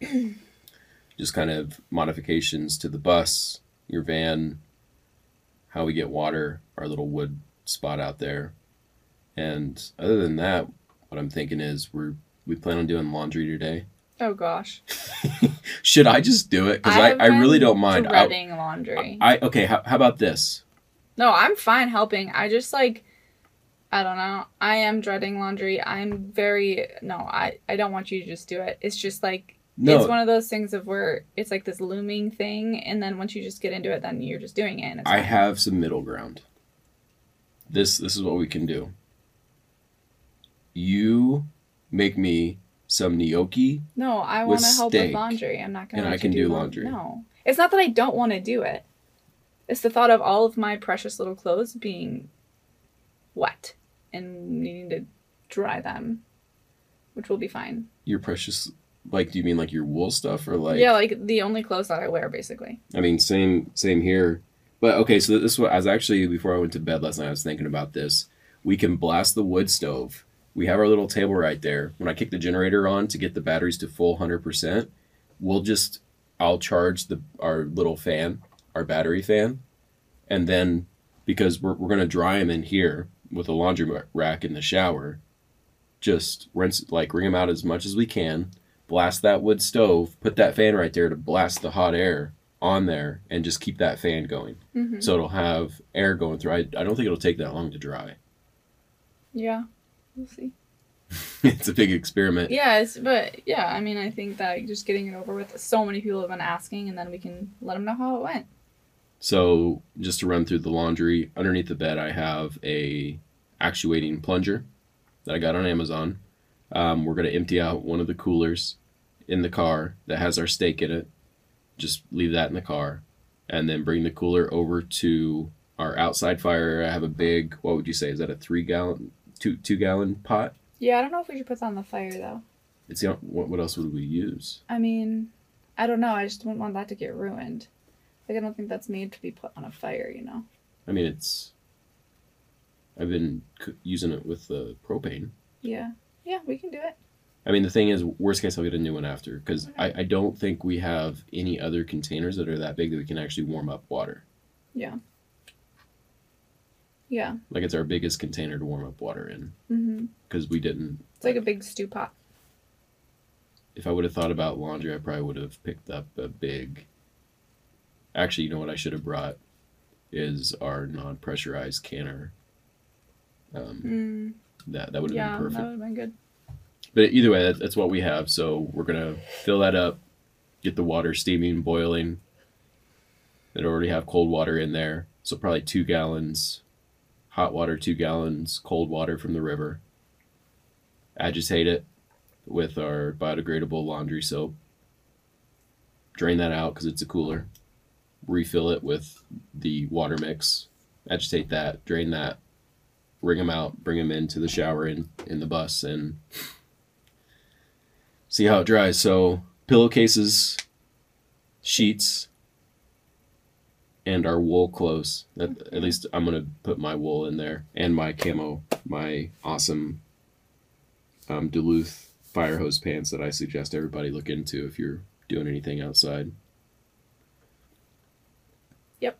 Just kind of modifications to the bus, your van, how we get water, our little wood spot out there. And other than that, what I'm thinking is we're we plan on doing laundry today. Oh gosh. Should I just do it? Because I, I really don't mind. I, Dreading laundry. I okay. How, how about this? no, I'm fine helping. I just like I don't know. I am dreading laundry. I'm very no, I I don't want you to just do it. It's just like No, it's one of those things of where it's like this looming thing and then once you just get into it then you're just doing it and it's I fine. have some middle ground. This this is what we can do. You make me some gnocchi. No, I want to help with laundry. I'm not going to. and I can do laundry. No. It's not that I don't want to do it. It's the thought of all of my precious little clothes being wet and needing to dry them, which will be fine. Your precious, like, do you mean like your wool stuff or like? yeah, like the only clothes that I wear, basically. I mean, same same here. But okay, so this is what I was actually before I went to bed last night. I was thinking about this. We can blast the wood stove. We have our little table right there. When I kick the generator on to get the batteries to full hundred percent, we'll just I'll charge the our little fan, our battery fan, and then because we're we're gonna dry them in here with a laundry rack in the shower, just rinse like wring them out as much as we can. Blast that wood stove. Put that fan right there to blast the hot air on there and just keep that fan going. Mm-hmm. So it'll have air going through. I, I don't think it'll take that long to dry. Yeah, we'll see. it's a big experiment. Yeah, it's, but yeah, I mean, I think that just getting it over with. So many people have been asking, and then we can let them know how it went. So just to run through the laundry, underneath the bed I have a actuating plunger that I got on Amazon. Um, we're gonna empty out one of the coolers in the car that has our steak in it. Just leave that in the car, and then bring the cooler over to our outside fire. I have a big. What would you say? Is that a three gallon, two two gallon pot? Yeah, I don't know if we should put that on the fire though. It's the, what, what else would we use? I mean, I don't know. I just wouldn't want that to get ruined. Like, I don't think that's made to be put on a fire, you know? I mean, it's. I've been c- using it with the propane. Yeah. Yeah, we can do it. I mean, the thing is, worst case, I'll get a new one after because I, I don't think we have any other containers that are that big that we can actually warm up water. Yeah. Yeah. Like it's our biggest container to warm up water in Mm-hmm. because we didn't. It's like a big stew pot. If I would have thought about laundry, I probably would have picked up a big. Actually, you know what I should have brought is our non-pressurized canner. Um, Mm, that that would have yeah, been perfect. that would have been good. But either way, that, that's what we have. So we're gonna fill that up, get the water steaming, boiling. Then already have cold water in there, so probably two gallons, hot water, two gallons, cold water from the river. Agitate it with our biodegradable laundry soap. Drain that out because it's a cooler. Refill it with the water mix. Agitate that, drain that, wring them out, bring them into the shower in in the bus, and see how it dries. So pillowcases, sheets, and our wool clothes. That, at least I'm gonna put my wool in there and my camo, my awesome um, Duluth fire hose pants that I suggest everybody look into if you're doing anything outside. Yep.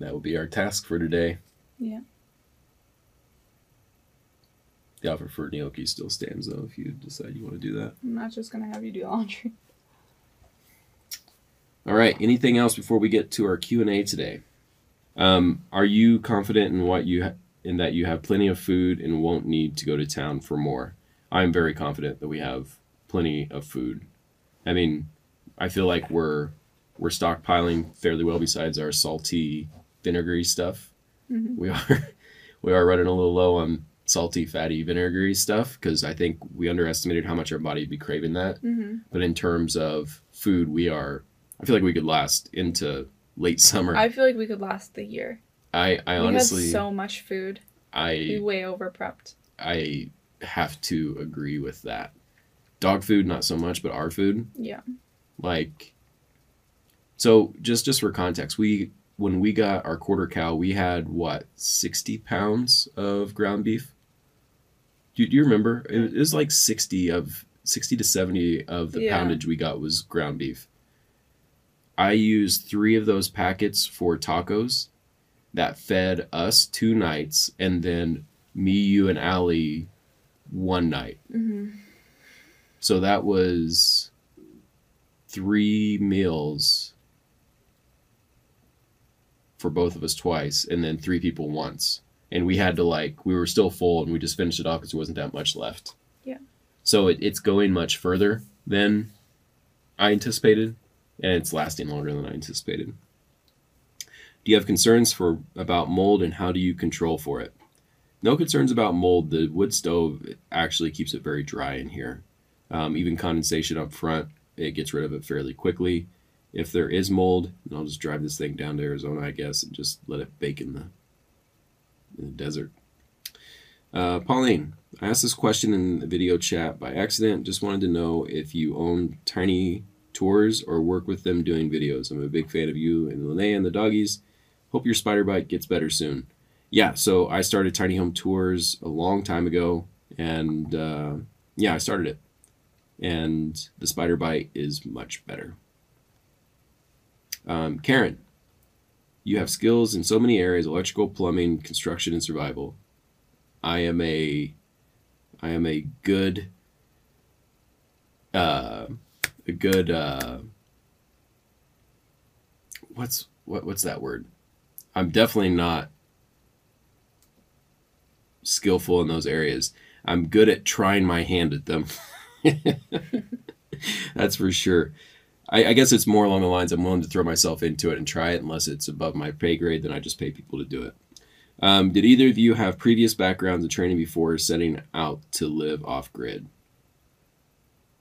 That will be our task for today. Yeah. The offer for gnocchi still stands though if you decide you want to do that. I'm not just gonna have you do laundry. All right. Anything else before we get to our Q and A today? Um, are you confident in what you ha- in that you have plenty of food and won't need to go to town for more? I'm very confident that we have plenty of food. I mean, I feel like we're we're stockpiling fairly well. Besides our salty, vinegary stuff, Mhm. we are we are running a little low on salty, fatty, vinegary stuff because I think we underestimated how much our body would be craving that Mm-hmm. but in terms of food we are i feel like we could last into late summer i I feel like we could last the year. i, we honestly had so much food. We i way over prepped. i have to agree with that dog food not so much but our food Yeah. like so just just for context we when we got our quarter cow we had what 60 pounds of ground beef do, do you remember it was like 60 of 60 to 70 of the Yeah. poundage we got was ground beef i used three of those packets for tacos that fed us two nights and then me you and Allie one night Mm-hmm. so that was three meals for both of us twice, and then three people once. And we had to like we were still full, and we just finished it off because there wasn't that much left. Yeah. So it, it's going much further than I anticipated, and it's lasting longer than I anticipated. Do you have concerns for about mold, and how do you control for it? No concerns about mold. The wood stove actually keeps it very dry in here. Um, even condensation up front, it gets rid of it fairly quickly. If there is mold, I'll just drive this thing down to Arizona, I guess, and just let it bake in the, in the desert. Uh, Pauline, I asked this question in the video chat by accident. Just wanted to know if you own tiny tours or work with them doing videos. I'm a big fan of you and Linnea and the doggies. Hope your spider bite gets better soon. Yeah, so I started Tiny Home Tours a long time ago, and uh, yeah, I started it and the spider bite is much better. Um, Karen, you have skills in so many areas: electrical, plumbing, construction, and survival. I am a, I am a good, uh, a good. Uh, what's what? What's that word? I'm definitely not skillful in those areas. I'm good at trying my hand at them. That's for sure. I, I guess it's more along the lines I'm willing to throw myself into it and try it unless it's above my pay grade, then I just pay people to do it. Um, did either of you have previous backgrounds in training before setting out to live off grid?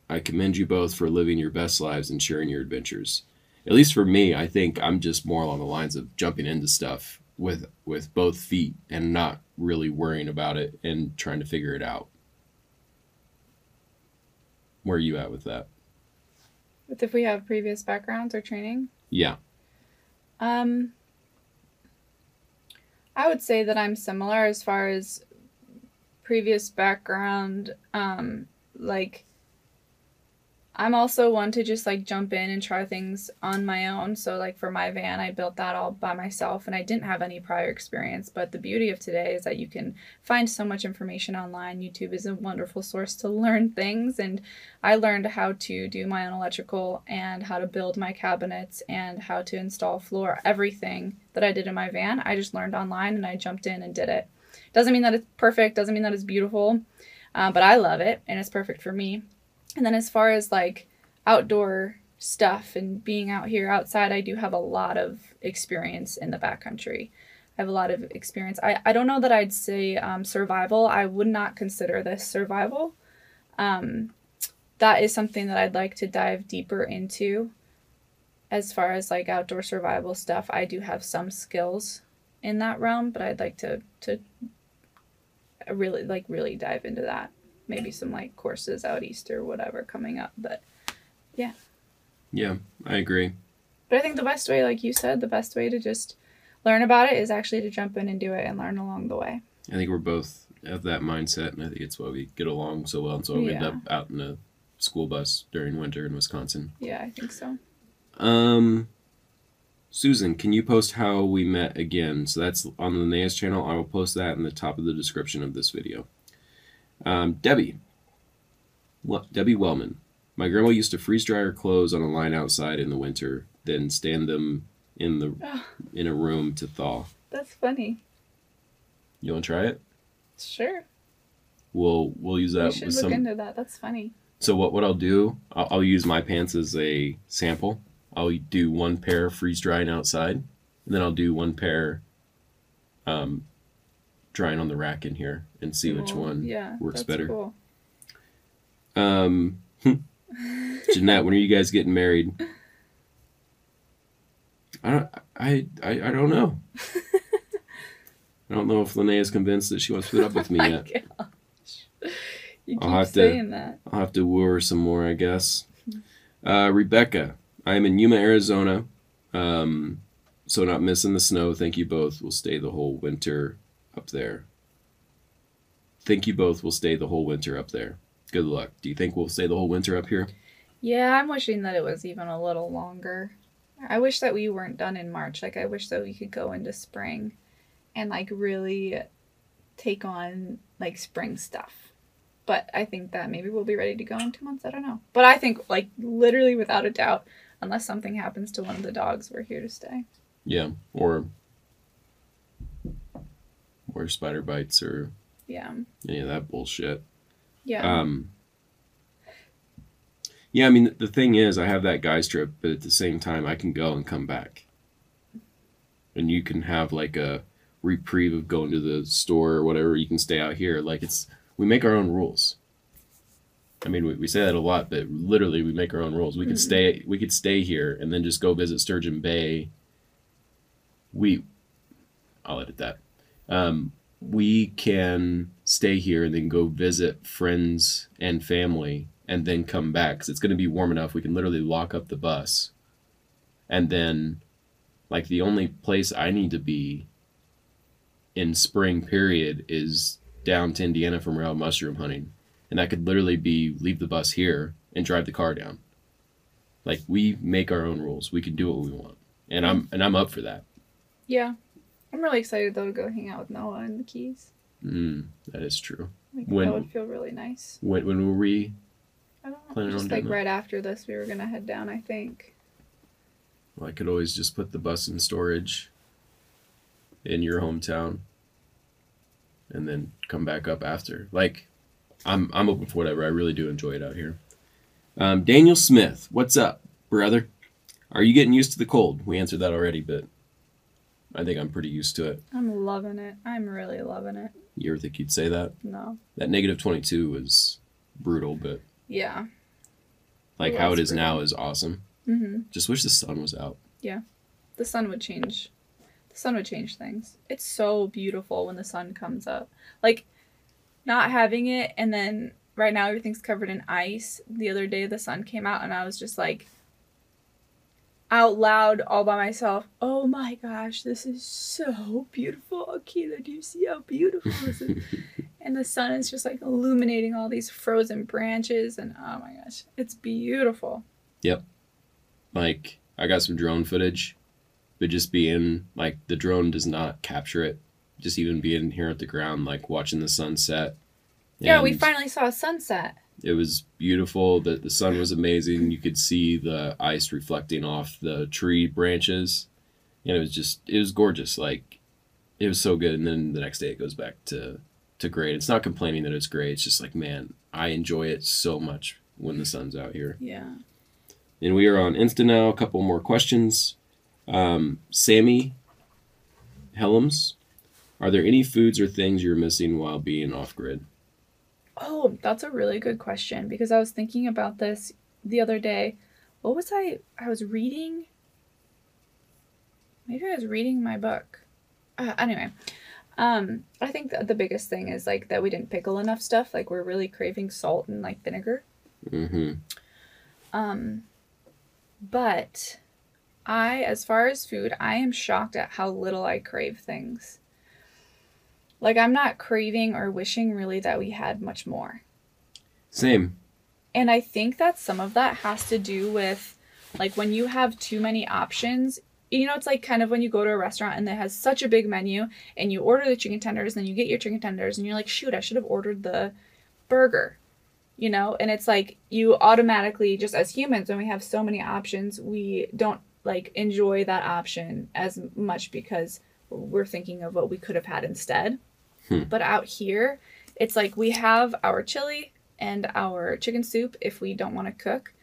I commend you both for living your best lives and sharing your adventures. At least for me, I think I'm just more along the lines of jumping into stuff with with both feet and not really worrying about it and trying to figure it out. Where are you at with that? With if we have previous backgrounds or training? Yeah. Um, I would say that I'm similar as far as previous background. Um, like, I'm also one to just like jump in and try things on my own. So, like, for my van, I built that all by myself and I didn't have any prior experience. But the beauty of today is that you can find so much information online. YouTube is a wonderful source to learn things. And I learned how to do my own electrical and how to build my cabinets and how to install floor, everything that I did in my van. I just learned online and I jumped in and did it. Doesn't mean that it's perfect, doesn't mean that it's beautiful, uh, but I love it and it's perfect for me. And then as far as like outdoor stuff and being out here outside, I do have a lot of experience in the backcountry. I have a lot of experience. I, I don't know that I'd say um, survival. I would not consider this survival. Um, that is something that I'd like to dive deeper into. As far as like outdoor survival stuff, I do have some skills in that realm, but I'd like to to really like really dive into that maybe some like courses out east or whatever coming up. But Yeah, Yeah, I agree. but I think the best way, like you said, the best way to just learn about it is actually to jump in and do it and learn along the way. I think we're both of that mindset, and I think it's why we get along so well. And so we end up out in a school bus during winter in Wisconsin. Yeah, I think so. Um, Susan, can you post how we met again? So that's on the Linnea's channel. I will post that in the top of the description of this video. Um, Debbie, well, Debbie Wellman. My grandma used to freeze dry her clothes on a line outside in the winter, then stand them in the Oh. in a room to thaw. That's funny. You want to try it? Sure. We'll we'll use we that should with look some. into that. That's funny. So what what I'll do, I'll, I'll use my pants as a sample. I'll do one pair freeze drying outside, and then I'll do one pair um, drying on the rack in here and see which Cool. one yeah, works better. Cool. Um, Jeanette, when are you guys getting married? I don't I I, I don't know. I don't know if Linnea is convinced that she wants to put up with me My yet. gosh. You I'll keep have to- that. I'll have to woo her some more, I guess. Uh, Rebecca, I am in Yuma, Arizona. Um, so not missing the snow. Thank you both. We'll stay the whole winter up there. Think you both will stay the whole winter up there. Good luck. Do you think we'll stay the whole winter up here? Yeah, I'm wishing that it was even a little longer. I wish that we weren't done in March. Like I wish that we could go into spring and like really take on like spring stuff. But I think that maybe we'll be ready to go in two months. I don't know. But I think like literally without a doubt, unless something happens to one of the dogs, we're here to stay. Yeah. Or or spider bites or Yeah. any of that bullshit. Yeah. Um, yeah, I mean, the thing is, I have that guy's trip, but at the same time, I can go and come back. And you can have like a reprieve of going to the store or whatever. You can stay out here. Like, it's, we make our own rules. I mean, we, we say that a lot, but literally, we make our own rules. We could Mhm. stay, we could stay here and then just go visit Sturgeon Bay. We, I'll edit that. Um, we can stay here and then go visit friends and family and then come back because it's going to be warm enough. We can literally lock up the bus. And then like the only place i need to be in spring period is down to indiana for morel mushroom hunting. And that could literally be leave the bus here and drive the car down. Like we make our own rules. We can do what we want. And i'm and i'm up for that. Yeah. I'm really excited though to go hang out with Noah and the Keys. mm, that is true Like When- that would feel really nice. when, when were we I don't know. Just like right after this, we were gonna head down. I think. Well, I could always just put the bus in storage in your hometown and then come back up after. Like, I'm I'm open for whatever. I really do enjoy it out here. Um, Daniel Smith, what's up, brother? Are you getting used to the cold? We answered that already, but I think I'm pretty used to it. I'm loving it. I'm really loving it. You ever think you'd say that? No. That negative 22 was brutal, but Yeah. like It how it is is now is awesome. Mm-hmm. Just wish the sun was out. Yeah. The sun would change. The sun would change things. It's so beautiful when the sun comes up. Like, not having it, and then right now everything's covered in ice. The other day the sun came out, and I was just like, out loud, all by myself. Oh my gosh, this is so beautiful, Akila. Do you see how beautiful this is? and the sun is just like illuminating all these frozen branches, and oh my gosh, it's beautiful. Yep. Like I got some drone footage, but just being like the drone does not capture it. Just even being here at the ground, like watching the sunset. Yeah, we finally saw a sunset. It was beautiful. The the sun was amazing. You could see the ice reflecting off the tree branches. And it was just it was gorgeous. Like it was so good. And then the next day it goes back to to gray. It's not complaining that it's gray. It's just like, man, I enjoy it so much when the sun's out here. Yeah. And we are on Insta now. A couple more questions. Um, Sammy Helms, are there any foods or things you're missing while being off grid? Oh, that's a really good question because I was thinking about this the other day. What was I? I was reading. Maybe I was reading my book. Uh, anyway, um, I think that the biggest thing is like that we didn't pickle enough stuff. Like we're really craving salt and like vinegar. Mm-hmm. Um, but I, as far as food, I am shocked at how little I crave things. Like I'm not craving or wishing really that we had much more. Same. And I think that some of that has to do with like when you have too many options. You know, it's like kind of when you go to a restaurant and it has such a big menu and you order the chicken tenders, then you get your chicken tenders and you're like, shoot, I should have ordered the burger. You know, and it's like you automatically, just as humans, when we have so many options, we don't like enjoy that option as much because we're thinking of what we could have had instead. Hmm. But out here, it's like we have our chili, and our chicken soup if we don't want to cook.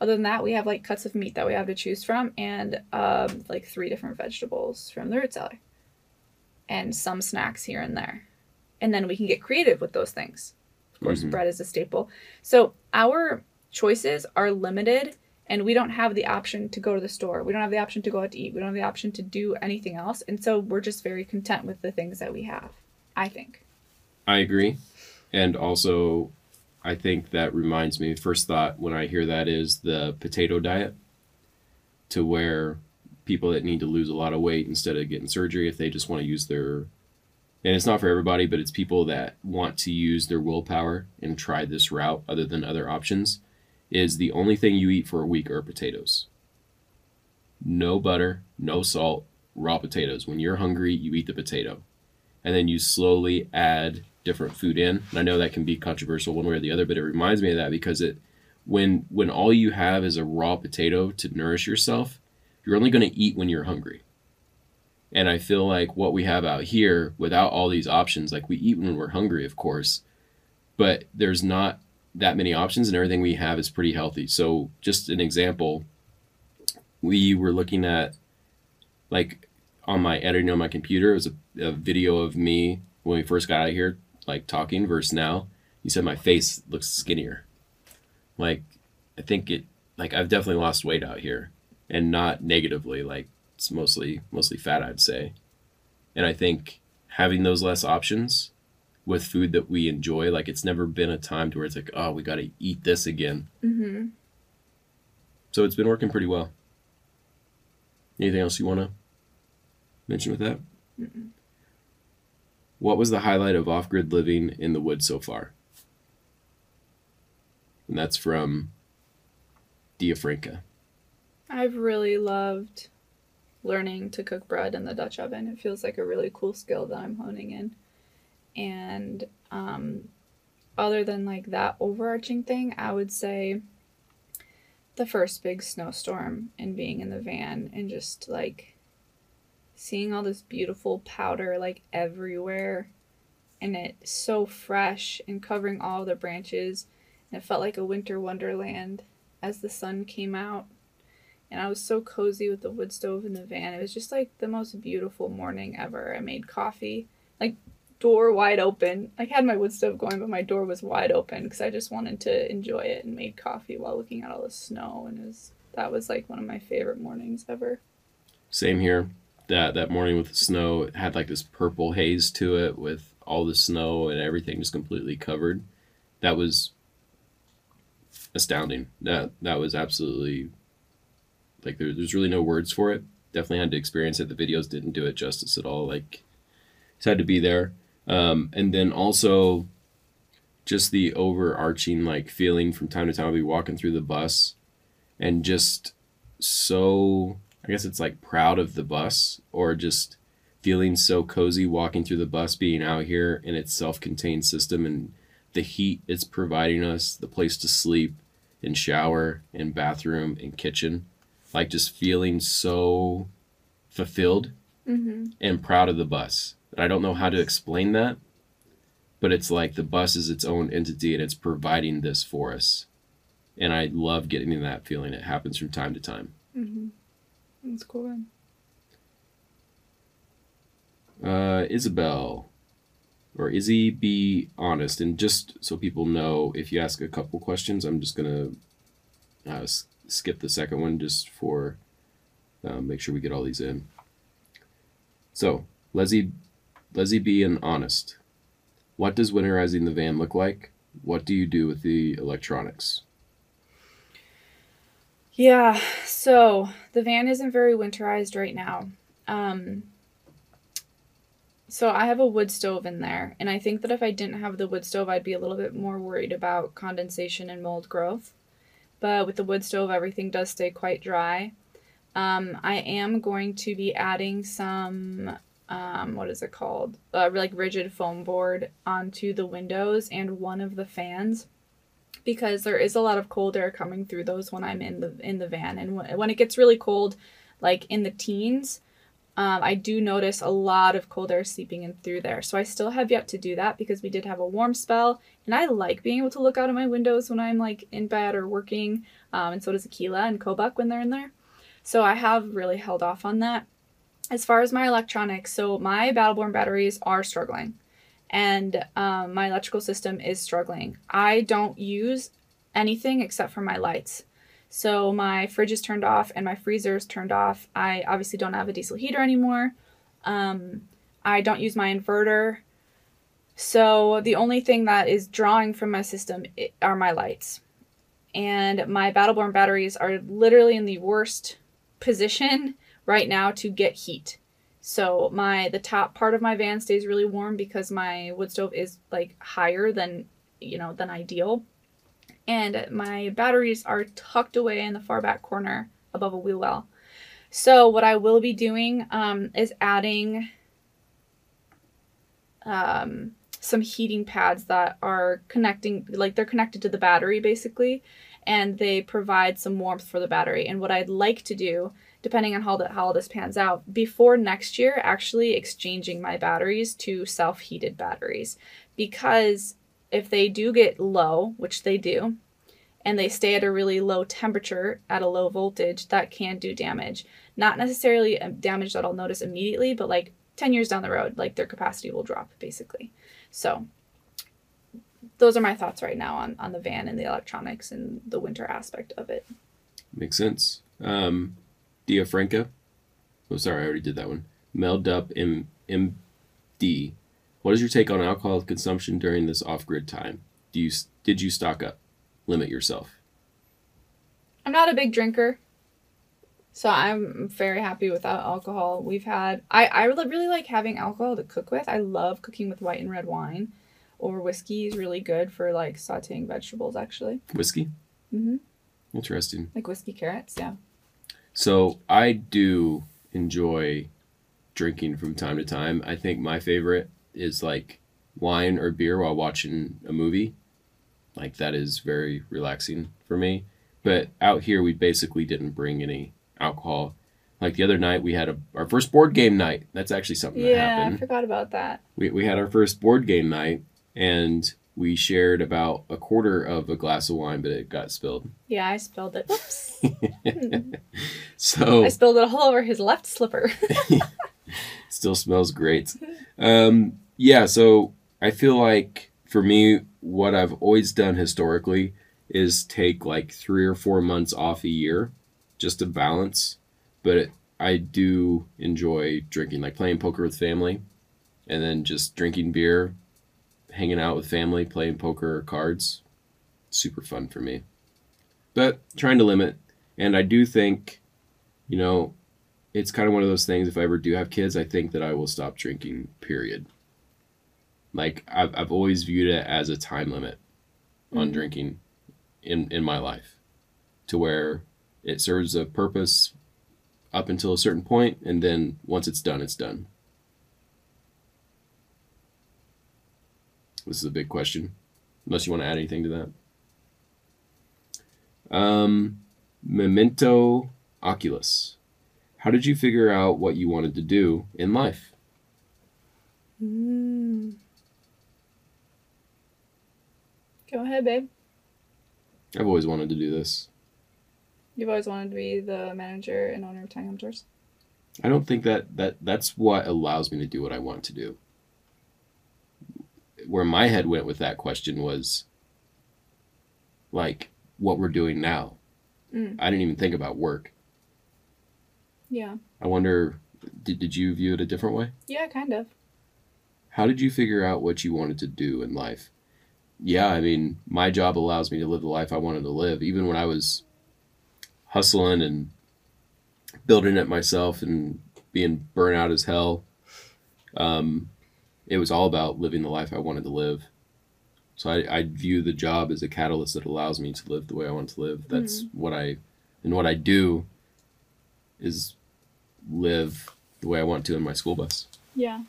Other than that, we have like cuts of meat that we have to choose from, and um, like three different vegetables from the root cellar, and some snacks here and there. And then we can get creative with those things. Of course, Mhm. bread is a staple. So our choices are limited, and we don't have the option to go to the store. We don't have the option to go out to eat. We don't have the option to do anything else. And so we're just very content with the things that we have, I think. I agree. And also, I think that reminds me, first thought when I hear that is the potato diet, to where people that need to lose a lot of weight instead of getting surgery, if they just want to use their, and it's not for everybody, but it's people that want to use their willpower and try this route other than other options, is the only thing you eat for a week are potatoes. No butter, no salt, raw potatoes. When you're hungry, you eat the potato. And then you slowly add different food in. And I know that can be controversial one way or the other, but it reminds me of that because it when when all you have is a raw potato to nourish yourself, you're only going to eat when you're hungry. And I feel like what we have out here without all these options, like we eat when we're hungry, of course, but there's not that many options and everything we have is pretty healthy. So just an example, we were looking at like on my editing on my computer, it was a, a video of me when we first got out of here, like talking versus now. You said my face looks skinnier. Like I think it like I've definitely lost weight out here. And not negatively, like it's mostly mostly fat I'd say. And I think having those less options with food that we enjoy, like it's never been a time to where it's like, oh, we gotta eat this again. Mm-hmm. So it's been working pretty well. Anything else you wanna mention with that? Mm-mm. What was the highlight of off grid living in the woods so far? And that's from Diafranca. I've really loved learning to cook bread in the Dutch oven. It feels like a really cool skill that I'm honing in. And um, other than like that overarching thing, I would say the first big snowstorm and being in the van and just like seeing all this beautiful powder like everywhere and it's so fresh and covering all the branches. And it felt like a winter wonderland as the sun came out. And I was so cozy with the wood stove in the van. It was just like the most beautiful morning ever. I made coffee, like door wide open. I had my wood stove going, but my door was wide open because I just wanted to enjoy it and made coffee while looking at all the snow. And it was that was like one of my favorite mornings ever. Same here. That that morning with the snow it had like this purple haze to it with all the snow and everything just completely covered. That was astounding. That that was absolutely like there, there's really no words for it. Definitely had to experience it. The videos didn't do it justice at all. Like just had to be there. Um, and then also just the overarching like feeling from time to time I'll be walking through the bus and just so I guess it's like proud of the bus or just feeling so cozy walking through the bus being out here in its self-contained system and the heat it's providing us, the place to sleep and shower and bathroom and kitchen, like just feeling so fulfilled Mm-hmm. and proud of the bus. And I don't know how to explain that, but it's like the bus is its own entity and it's providing this for us. And I love getting that feeling. It happens from time to time. Mm-hmm. That's cool. Uh, Isabel, or Izzy, be honest. And just so people know, if you ask a couple questions, I'm just going to uh, s- skip the second one just for uh, make sure we get all these in. So, Leslie, Leslie, be an honest. What does winterizing the van look like? What do you do with the electronics? Yeah, so the van isn't very winterized right now. Um, so I have a wood stove in there, and I think that if I didn't have the wood stove, I'd be a little bit more worried about condensation and mold growth. But with the wood stove, everything does stay quite dry. Um, I am going to be adding some, um, what is it called? Uh, like rigid foam board onto the windows and one of the fans because there is a lot of cold air coming through those when I'm in the in the van, and when, when it gets really cold, like in the teens, um, I do notice a lot of cold air seeping in through there. So I still have yet to do that because we did have a warm spell, and I like being able to look out of my windows when I'm like in bed or working, um, and so does Aquila and Kobuk when they're in there. So I have really held off on that. As far as my electronics, so my Battleborn batteries are struggling and um, my electrical system is struggling. I don't use anything except for my lights. So my fridge is turned off and my freezer is turned off. I obviously don't have a diesel heater anymore. Um, I don't use my inverter. So the only thing that is drawing from my system are my lights. And my Battleborn batteries are literally in the worst position right now to get heat. So my the top part of my van stays really warm because my wood stove is like higher than you know than ideal. And my batteries are tucked away in the far back corner above a wheel well. So what I will be doing um, is adding um, some heating pads that are connecting, like they're connected to the battery basically, and they provide some warmth for the battery. And what I'd like to do depending on how the, how this pans out before next year actually exchanging my batteries to self-heated batteries because if they do get low which they do and they stay at a really low temperature at a low voltage that can do damage not necessarily a damage that i'll notice immediately but like 10 years down the road like their capacity will drop basically so those are my thoughts right now on, on the van and the electronics and the winter aspect of it Makes sense. Um, Dia Franca. Oh, sorry, I already did that one. Mel Dup M-. What is your take on alcohol consumption during this off-grid time? Do you did you stock up? Limit yourself. I'm not a big drinker, so I'm very happy without alcohol. We've had I I really really like having alcohol to cook with. I love cooking with white and red wine, or whiskey is really good for like sautéing vegetables. Actually, Whiskey. Mhm. Interesting. like whiskey carrots. Yeah. So I do enjoy drinking from time to time. I think my favorite is like wine or beer while watching a movie. Like that is very relaxing for me. But out here we basically didn't bring any alcohol. Like the other night, we had a, our first board game night. That's actually something that Yeah, I forgot about that. We, we had our first board game night, and we shared about a quarter of a glass of wine, but it got spilled. Yeah, I spilled it. Whoops. So I spilled it all over his left slipper. still smells great. Um, yeah, so I feel like for me, what I've always done historically is take like three or four months off a year just to balance. But I do enjoy drinking, like playing poker with family and then just drinking beer, hanging out with family, playing poker or cards. Super fun for me. But trying to limit. And I do think, you know, it's kind of one of those things if i ever do have kids i think that i will stop drinking period like i've, I've always viewed it as a time limit on Mhm. drinking in in my life to where it serves a purpose up until a certain point and then once it's done it's done this is a big question unless you want to add anything to that um memento oculus how did you figure out what you wanted to do in life? Mm. Go ahead, babe. I've always wanted to do this. You've always wanted to be the manager and owner of Tiny Tours. I don't think that, that that's what allows me to do what I want to do. Where my head went with that question was like what we're doing now. Mm. I didn't even think about work. Yeah. I wonder did, did you view it a different way? Yeah, kind of. How did you figure out what you wanted to do in life? Yeah, I mean, my job allows me to live the life I wanted to live. Even when I was hustling and building it myself and being burnt out as hell, um, it was all about living the life I wanted to live. So I, I view the job as a catalyst that allows me to live the way I want to live. That's what I, and what I do is live the way I want to in my school bus. Yeah.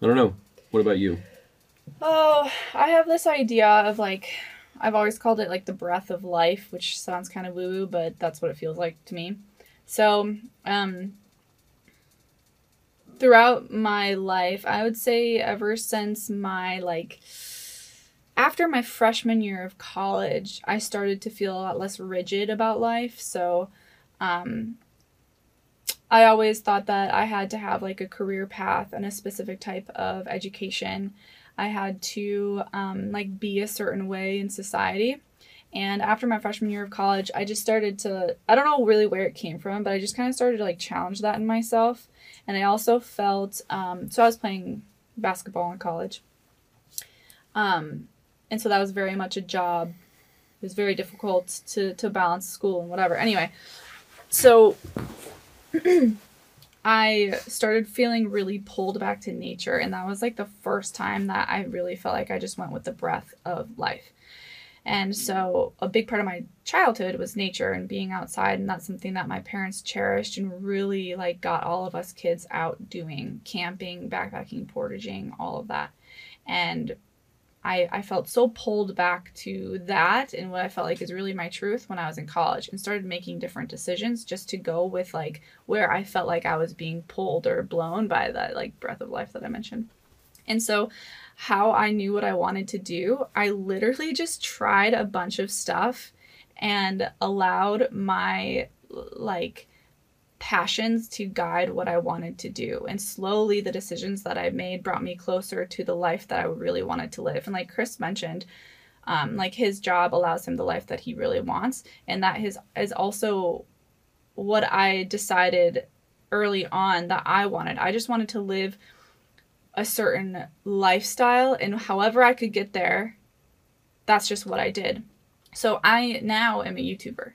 I don't know. What about you? Oh, I have this idea of like, I've always called it like the breath of life, which sounds kind of woo woo, but that's what it feels like to me. So, um, throughout my life, I would say ever since my like, after my freshman year of college, I started to feel a lot less rigid about life. So, um, I always thought that I had to have like a career path and a specific type of education. I had to um, like be a certain way in society. And after my freshman year of college, I just started to I don't know really where it came from, but I just kind of started to like challenge that in myself. And I also felt um, so I was playing basketball in college. Um, and so that was very much a job. It was very difficult to to balance school and whatever. Anyway, so I started feeling really pulled back to nature, and that was like the first time that I really felt like I just went with the breath of life. And so, a big part of my childhood was nature and being outside, and that's something that my parents cherished and really like got all of us kids out doing camping, backpacking, portaging, all of that. And I, I felt so pulled back to that and what I felt like is really my truth when I was in college and started making different decisions just to go with like where I felt like I was being pulled or blown by that like breath of life that I mentioned. And so how I knew what I wanted to do, I literally just tried a bunch of stuff and allowed my like passions to guide what I wanted to do. And slowly the decisions that I made brought me closer to the life that I really wanted to live. And like Chris mentioned, um, like his job allows him the life that he really wants. And that his is also what I decided early on that I wanted. I just wanted to live a certain lifestyle and however I could get there, that's just what I did. So I now am a YouTuber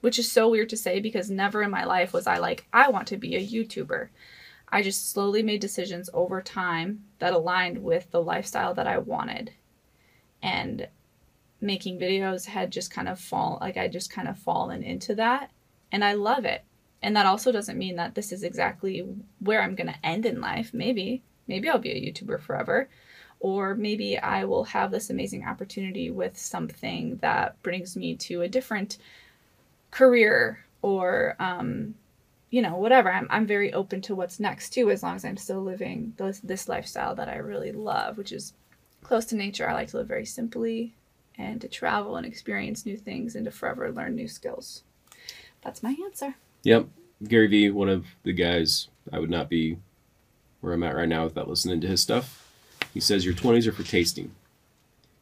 which is so weird to say because never in my life was I like, I want to be a YouTuber. I just slowly made decisions over time that aligned with the lifestyle that I wanted. And making videos had just kind of fall like I just kind of fallen into that and I love it. And that also doesn't mean that this is exactly where I'm going to end in life. Maybe maybe I'll be a YouTuber forever or maybe I will have this amazing opportunity with something that brings me to a different career or um, you know, whatever. I'm I'm very open to what's next too, as long as I'm still living this this lifestyle that I really love, which is close to nature. I like to live very simply and to travel and experience new things and to forever learn new skills. That's my answer. Yep. Gary Vee, one of the guys, I would not be where I'm at right now without listening to his stuff. He says your 20s are for tasting.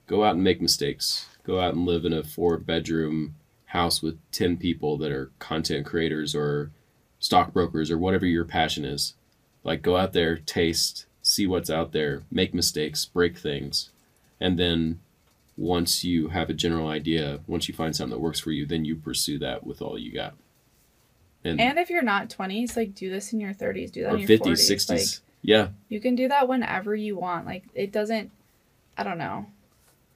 Go out and make mistakes. Go out and live in a four bedroom house with 10 people that are content creators or stockbrokers or whatever your passion is. Like go out there, taste, see what's out there, make mistakes, break things, and then once you have a general idea, once you find something that works for you, then you pursue that with all you got. And, and if you're not 20s, like do this in your 30s, do that or in your 50s, 40s. 60s. Like, yeah. you can do that whenever you want. Like it doesn't I don't know.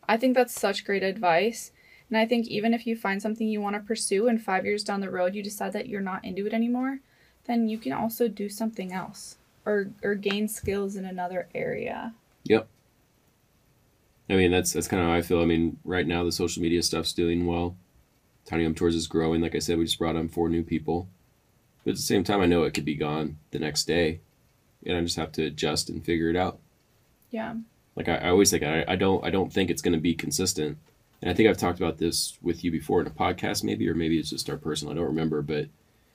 I think that's such great advice. And I think even if you find something you want to pursue and 5 years down the road you decide that you're not into it anymore, then you can also do something else or or gain skills in another area. Yep. I mean, that's that's kind of how I feel. I mean, right now the social media stuff's doing well. Tiny Home Tours is growing. Like I said, we just brought on four new people. But at the same time, I know it could be gone the next day, and I just have to adjust and figure it out. Yeah. Like I, I always think, I, I don't I don't think it's going to be consistent. And I think I've talked about this with you before in a podcast, maybe, or maybe it's just our personal. I don't remember, but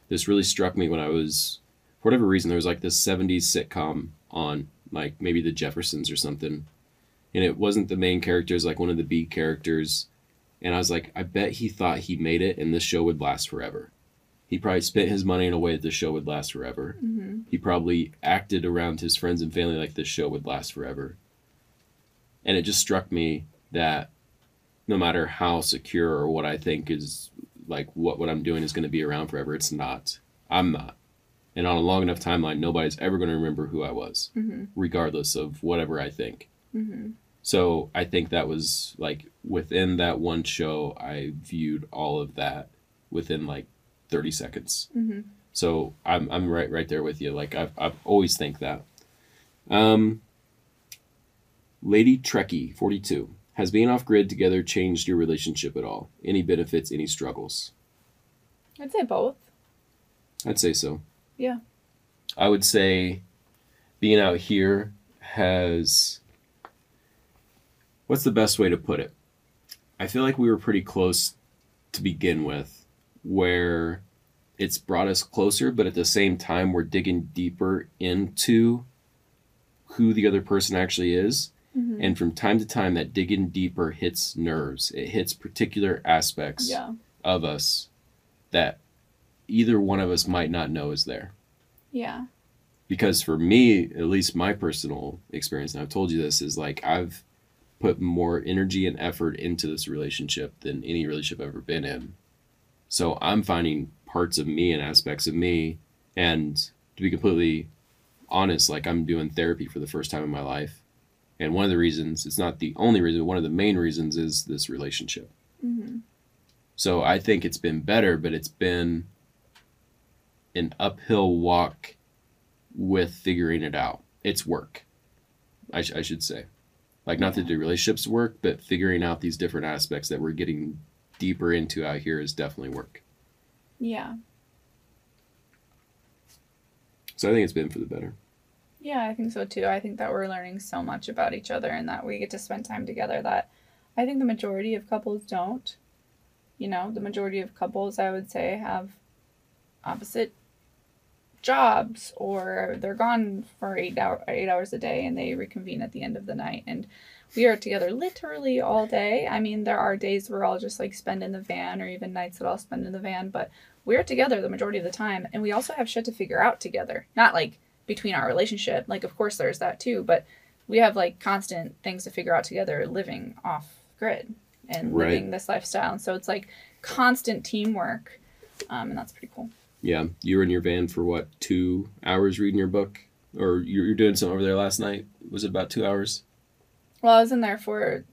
this really struck me when I was, for whatever reason, there was like this '70s sitcom on, like maybe The Jeffersons or something, and it wasn't the main characters, like one of the B characters. And I was like, I bet he thought he made it and this show would last forever. He probably spent his money in a way that the show would last forever. Mm-hmm. He probably acted around his friends and family like this show would last forever. And it just struck me that no matter how secure or what I think is like what, what I'm doing is going to be around forever, it's not. I'm not. And on a long enough timeline, nobody's ever going to remember who I was, Mm-hmm. regardless of whatever I think. Mm-hmm. So I think that was like within that one show, I viewed all of that within like 30 seconds. Mm-hmm. So I'm I'm right right there with you. Like I've I've always think that. Um, Lady Trekkie, 42. Has being off grid together changed your relationship at all? Any benefits, any struggles? I'd say both. I'd say so. Yeah. I would say being out here has what's the best way to put it? I feel like we were pretty close to begin with where it's brought us closer, but at the same time we're digging deeper into who the other person actually is. Mm-hmm. And from time to time that digging deeper hits nerves. It hits particular aspects yeah. of us that either one of us might not know is there Yeah. because for me at least my personal experience and i've told you this is like i've put more energy and effort into this relationship than any relationship i've ever been in so i'm finding parts of me and aspects of me and to be completely honest like i'm doing therapy for the first time in my life and one of the reasons it's not the only reason one of the main reasons is this relationship Mm-hmm. so I think it's been better, but it's been an uphill walk with figuring it out. It's work, I, sh- I should say. Like, not that the relationships work, but figuring out these different aspects that we're getting deeper into out here is definitely work. Yeah. So I think it's been for the better. Yeah, I think so too. I think that we're learning so much about each other and that we get to spend time together that I think the majority of couples don't. You know, the majority of couples, I would say, have opposite jobs or they're gone for eight hour eight hours a day and they reconvene at the end of the night and we are together literally all day. I mean, there are days where I'll just like spend in the van or even nights that I'll spend in the van, but we're together the majority of the time and we also have shit to figure out together. Not like between our relationship. Like of course there's that too, but we have like constant things to figure out together living off grid and Right. living this lifestyle. And so it's like constant teamwork. Um, and that's pretty cool. Yeah, you were in your van for what, two hours reading your book? Or you were doing something over there last night? Was it about two hours? Well, I was in there for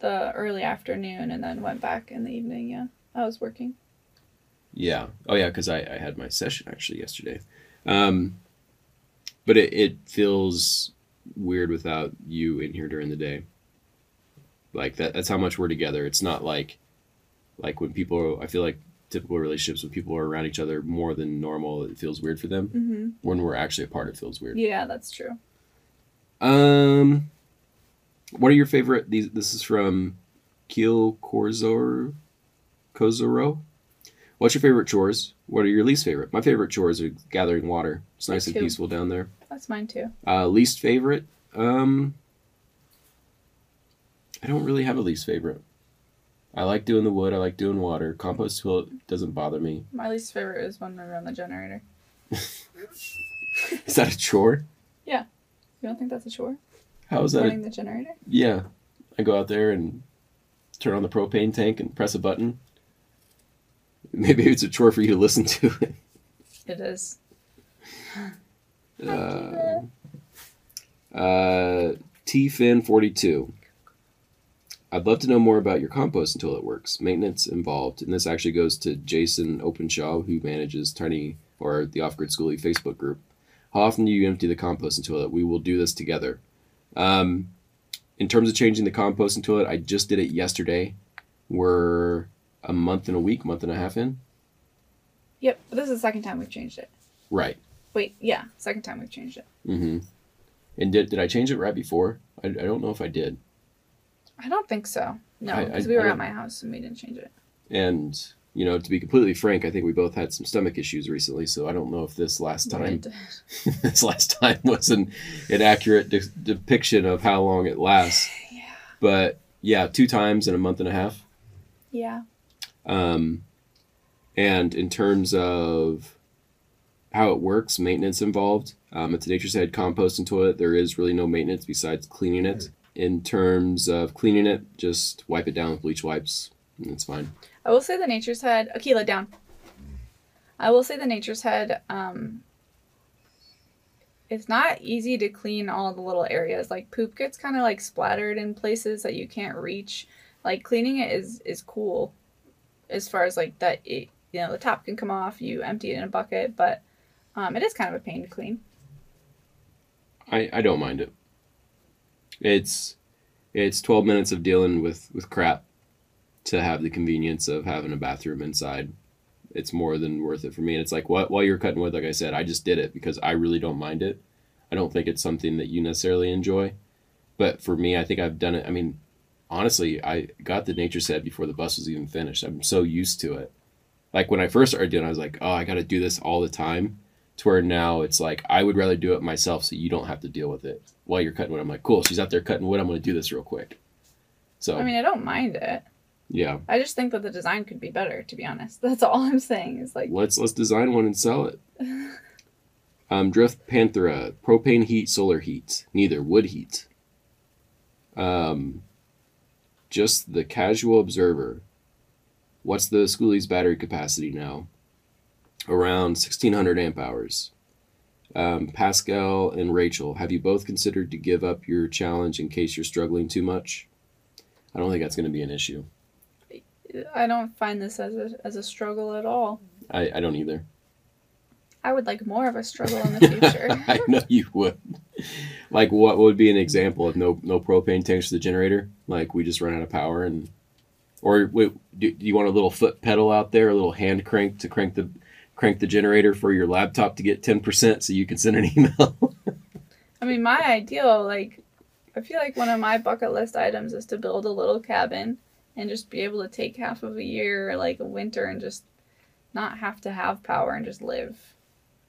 the early afternoon and then went back in the evening. Yeah. I was working. Yeah. Oh, yeah, because I, I had my session actually yesterday. Um, but it, it feels weird without you in here during the day. Like that that's how much we're together. It's not like like when people I feel like typical relationships when people are around each other more than normal, it feels weird for them. Mm-hmm. When we're actually apart, it feels weird. Yeah, that's true. Um, what are your favorite? These this is from Keel Korzor, Kozoro. What's your favorite chores? What are your least favorite? My favorite chores are gathering water. It's nice and peaceful down there. That's mine too. Uh, least favorite? Um, I don't really have a least favorite. I like doing the wood. I like doing water. Compost tool doesn't bother me. My least favorite is when we run the generator. Is that a chore? Yeah. You don't think that's a chore? How is that? a- Running the generator? yeah, I go out there and turn on the propane tank and press a button. Maybe it's a chore for you to listen to it. It is. Uh, uh, TFin42. I'd love to know more about your compost until it works. Maintenance involved. And this actually goes to Jason Openshaw, who manages Tiny or the Off Grid Schoolie Facebook group. How often do you empty the composting toilet? We will do this together. Um, in terms of changing the composting toilet, I just did it yesterday. We're a month and a week, month and a half in. Yep. But this is the second time we've changed it. Right. Wait, yeah, second time we've changed it. Mm-hmm. And did, did I change it right before? I, I don't know if I did. I don't think so. No, because we were at my house and we didn't change it. And you know, to be completely frank, I think we both had some stomach issues recently. So I don't know if this last time, this last time was an accurate de- depiction of how long it lasts. Yeah. But yeah, two times in a month and a half. Yeah. Um, and in terms of how it works, maintenance involved. Um, it's a Nature's Head composting toilet. There is really no maintenance besides cleaning it. In terms of cleaning it, just wipe it down with bleach wipes, and it's fine. I will say the Nature's Head. Akila, down. I will say the Nature's Head. Um, it's not easy to clean all the little areas. Like poop gets kind of like splattered in places that you can't reach. Like cleaning it is is cool, as far as like that. It, you know, the top can come off. You empty it in a bucket, but um, it is kind of a pain to clean. I, I don't mind it. It's it's twelve minutes of dealing with with crap to have the convenience of having a bathroom inside. It's more than worth it for me. And it's like what while you're cutting wood, like I said, I just did it because I really don't mind it. I don't think it's something that you necessarily enjoy. But for me, I think I've done it. I mean, honestly, I got the Nature's Head before the bus was even finished. I'm so used to it. Like when I first started doing, it, I was like, oh, I got to do this all the time to where now it's like I would rather do it myself so you don't have to deal with it while you're cutting wood. I'm like, cool, she's out there cutting wood. I'm going to do this real quick. So I mean, I don't mind it. yeah, I just think that the design could be better. To be honest, that's all I'm saying. Is like let's let's design one and sell it. Um, Drift Panthera, propane heat, solar heat, neither wood heat. Um, just the casual observer. What's the schoolie's battery capacity now? Around 1600 amp hours. Um, Pascal and Rachel, have you both considered to give up your challenge in case you're struggling too much? I don't think that's going to be an issue. I don't find this as a as a struggle at all. I, I don't either. I would like more of a struggle in the future. I know you would. Like, what would be an example of no no propane tanks for the generator? Like, we just run out of power, and or wait, do, do you want a little foot pedal out there, a little hand crank to crank the crank the generator for your laptop to get ten percent, so you can send an email? I mean, my ideal, like, I feel like one of my bucket list items is to build a little cabin and just be able to take half of a year, like a winter, and just not have to have power and just live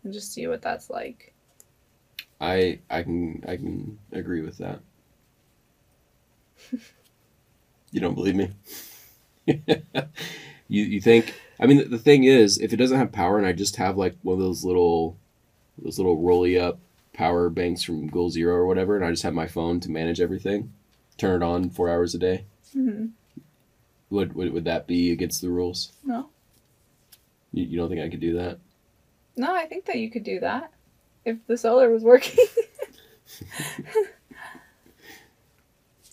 and just see what that's like. I I can I can agree with that. you don't believe me? you you think? I mean, the, the thing is, if it doesn't have power, and I just have like one of those little those little rolly up power banks from Goal Zero or whatever, and I just have my phone to manage everything, turn it on four hours a day. hmm Would would, would that be against the rules? No, You, you don't think I could do that? no, I think that you could do that if the solar was working.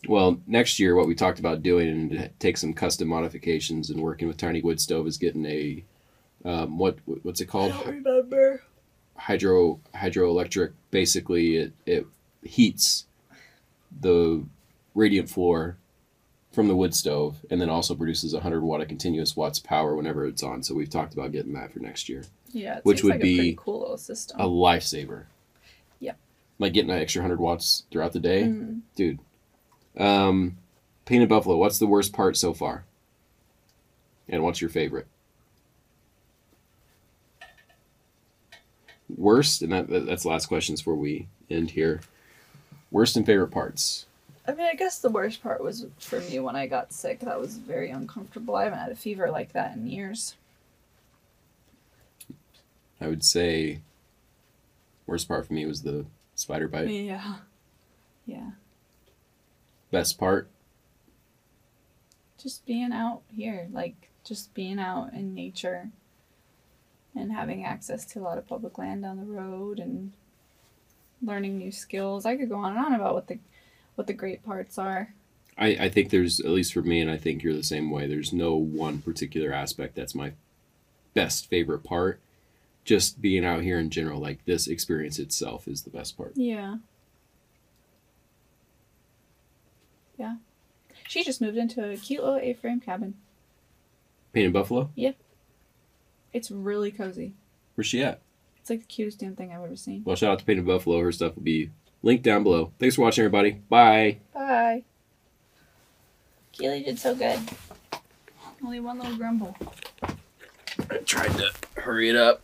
Well, next year, what we talked about doing and take some custom modifications and working with Tiny Wood Stove is getting a um, what what's it called? I don't remember. Hydro hydroelectric. Basically, it it heats the radiant floor from the wood stove, and then also produces 100 watt of continuous watts power whenever it's on. So we've talked about getting that for next year. Yeah, Which would like be a cool little system. A lifesaver. Yep. Like getting an extra 100 watts throughout the day. Mm. Dude. Um, Painted Buffalo, what's the worst part so far? And what's your favorite? Worst, and that, that- that's the last questions before we end here. Worst and favorite parts. I mean, I guess the worst part was for me when I got sick. That was very uncomfortable. I haven't had a fever like that in years. I would say worst part for me was the spider bite. Yeah. Yeah. Best part, Just being out here, like just being out in nature and having access to a lot of public land down the road and learning new skills. I could go on and on about what the what the great parts are. I, I think there's at least for me, and I think you're the same way. There's no one particular aspect that's my best favorite part. Just being out here in general, like this experience itself, is the best part. Yeah. Yeah. She just moved into a cute little A-frame cabin. Painted Buffalo, Yep. It's really cozy. where's she at? It's like the cutest damn thing I've ever seen. Well, shout out to Painted Buffalo. Her stuff will be linked down below. Thanks for watching, everybody. Bye. Bye. Keely did so good. Only one little grumble. I tried to hurry it up.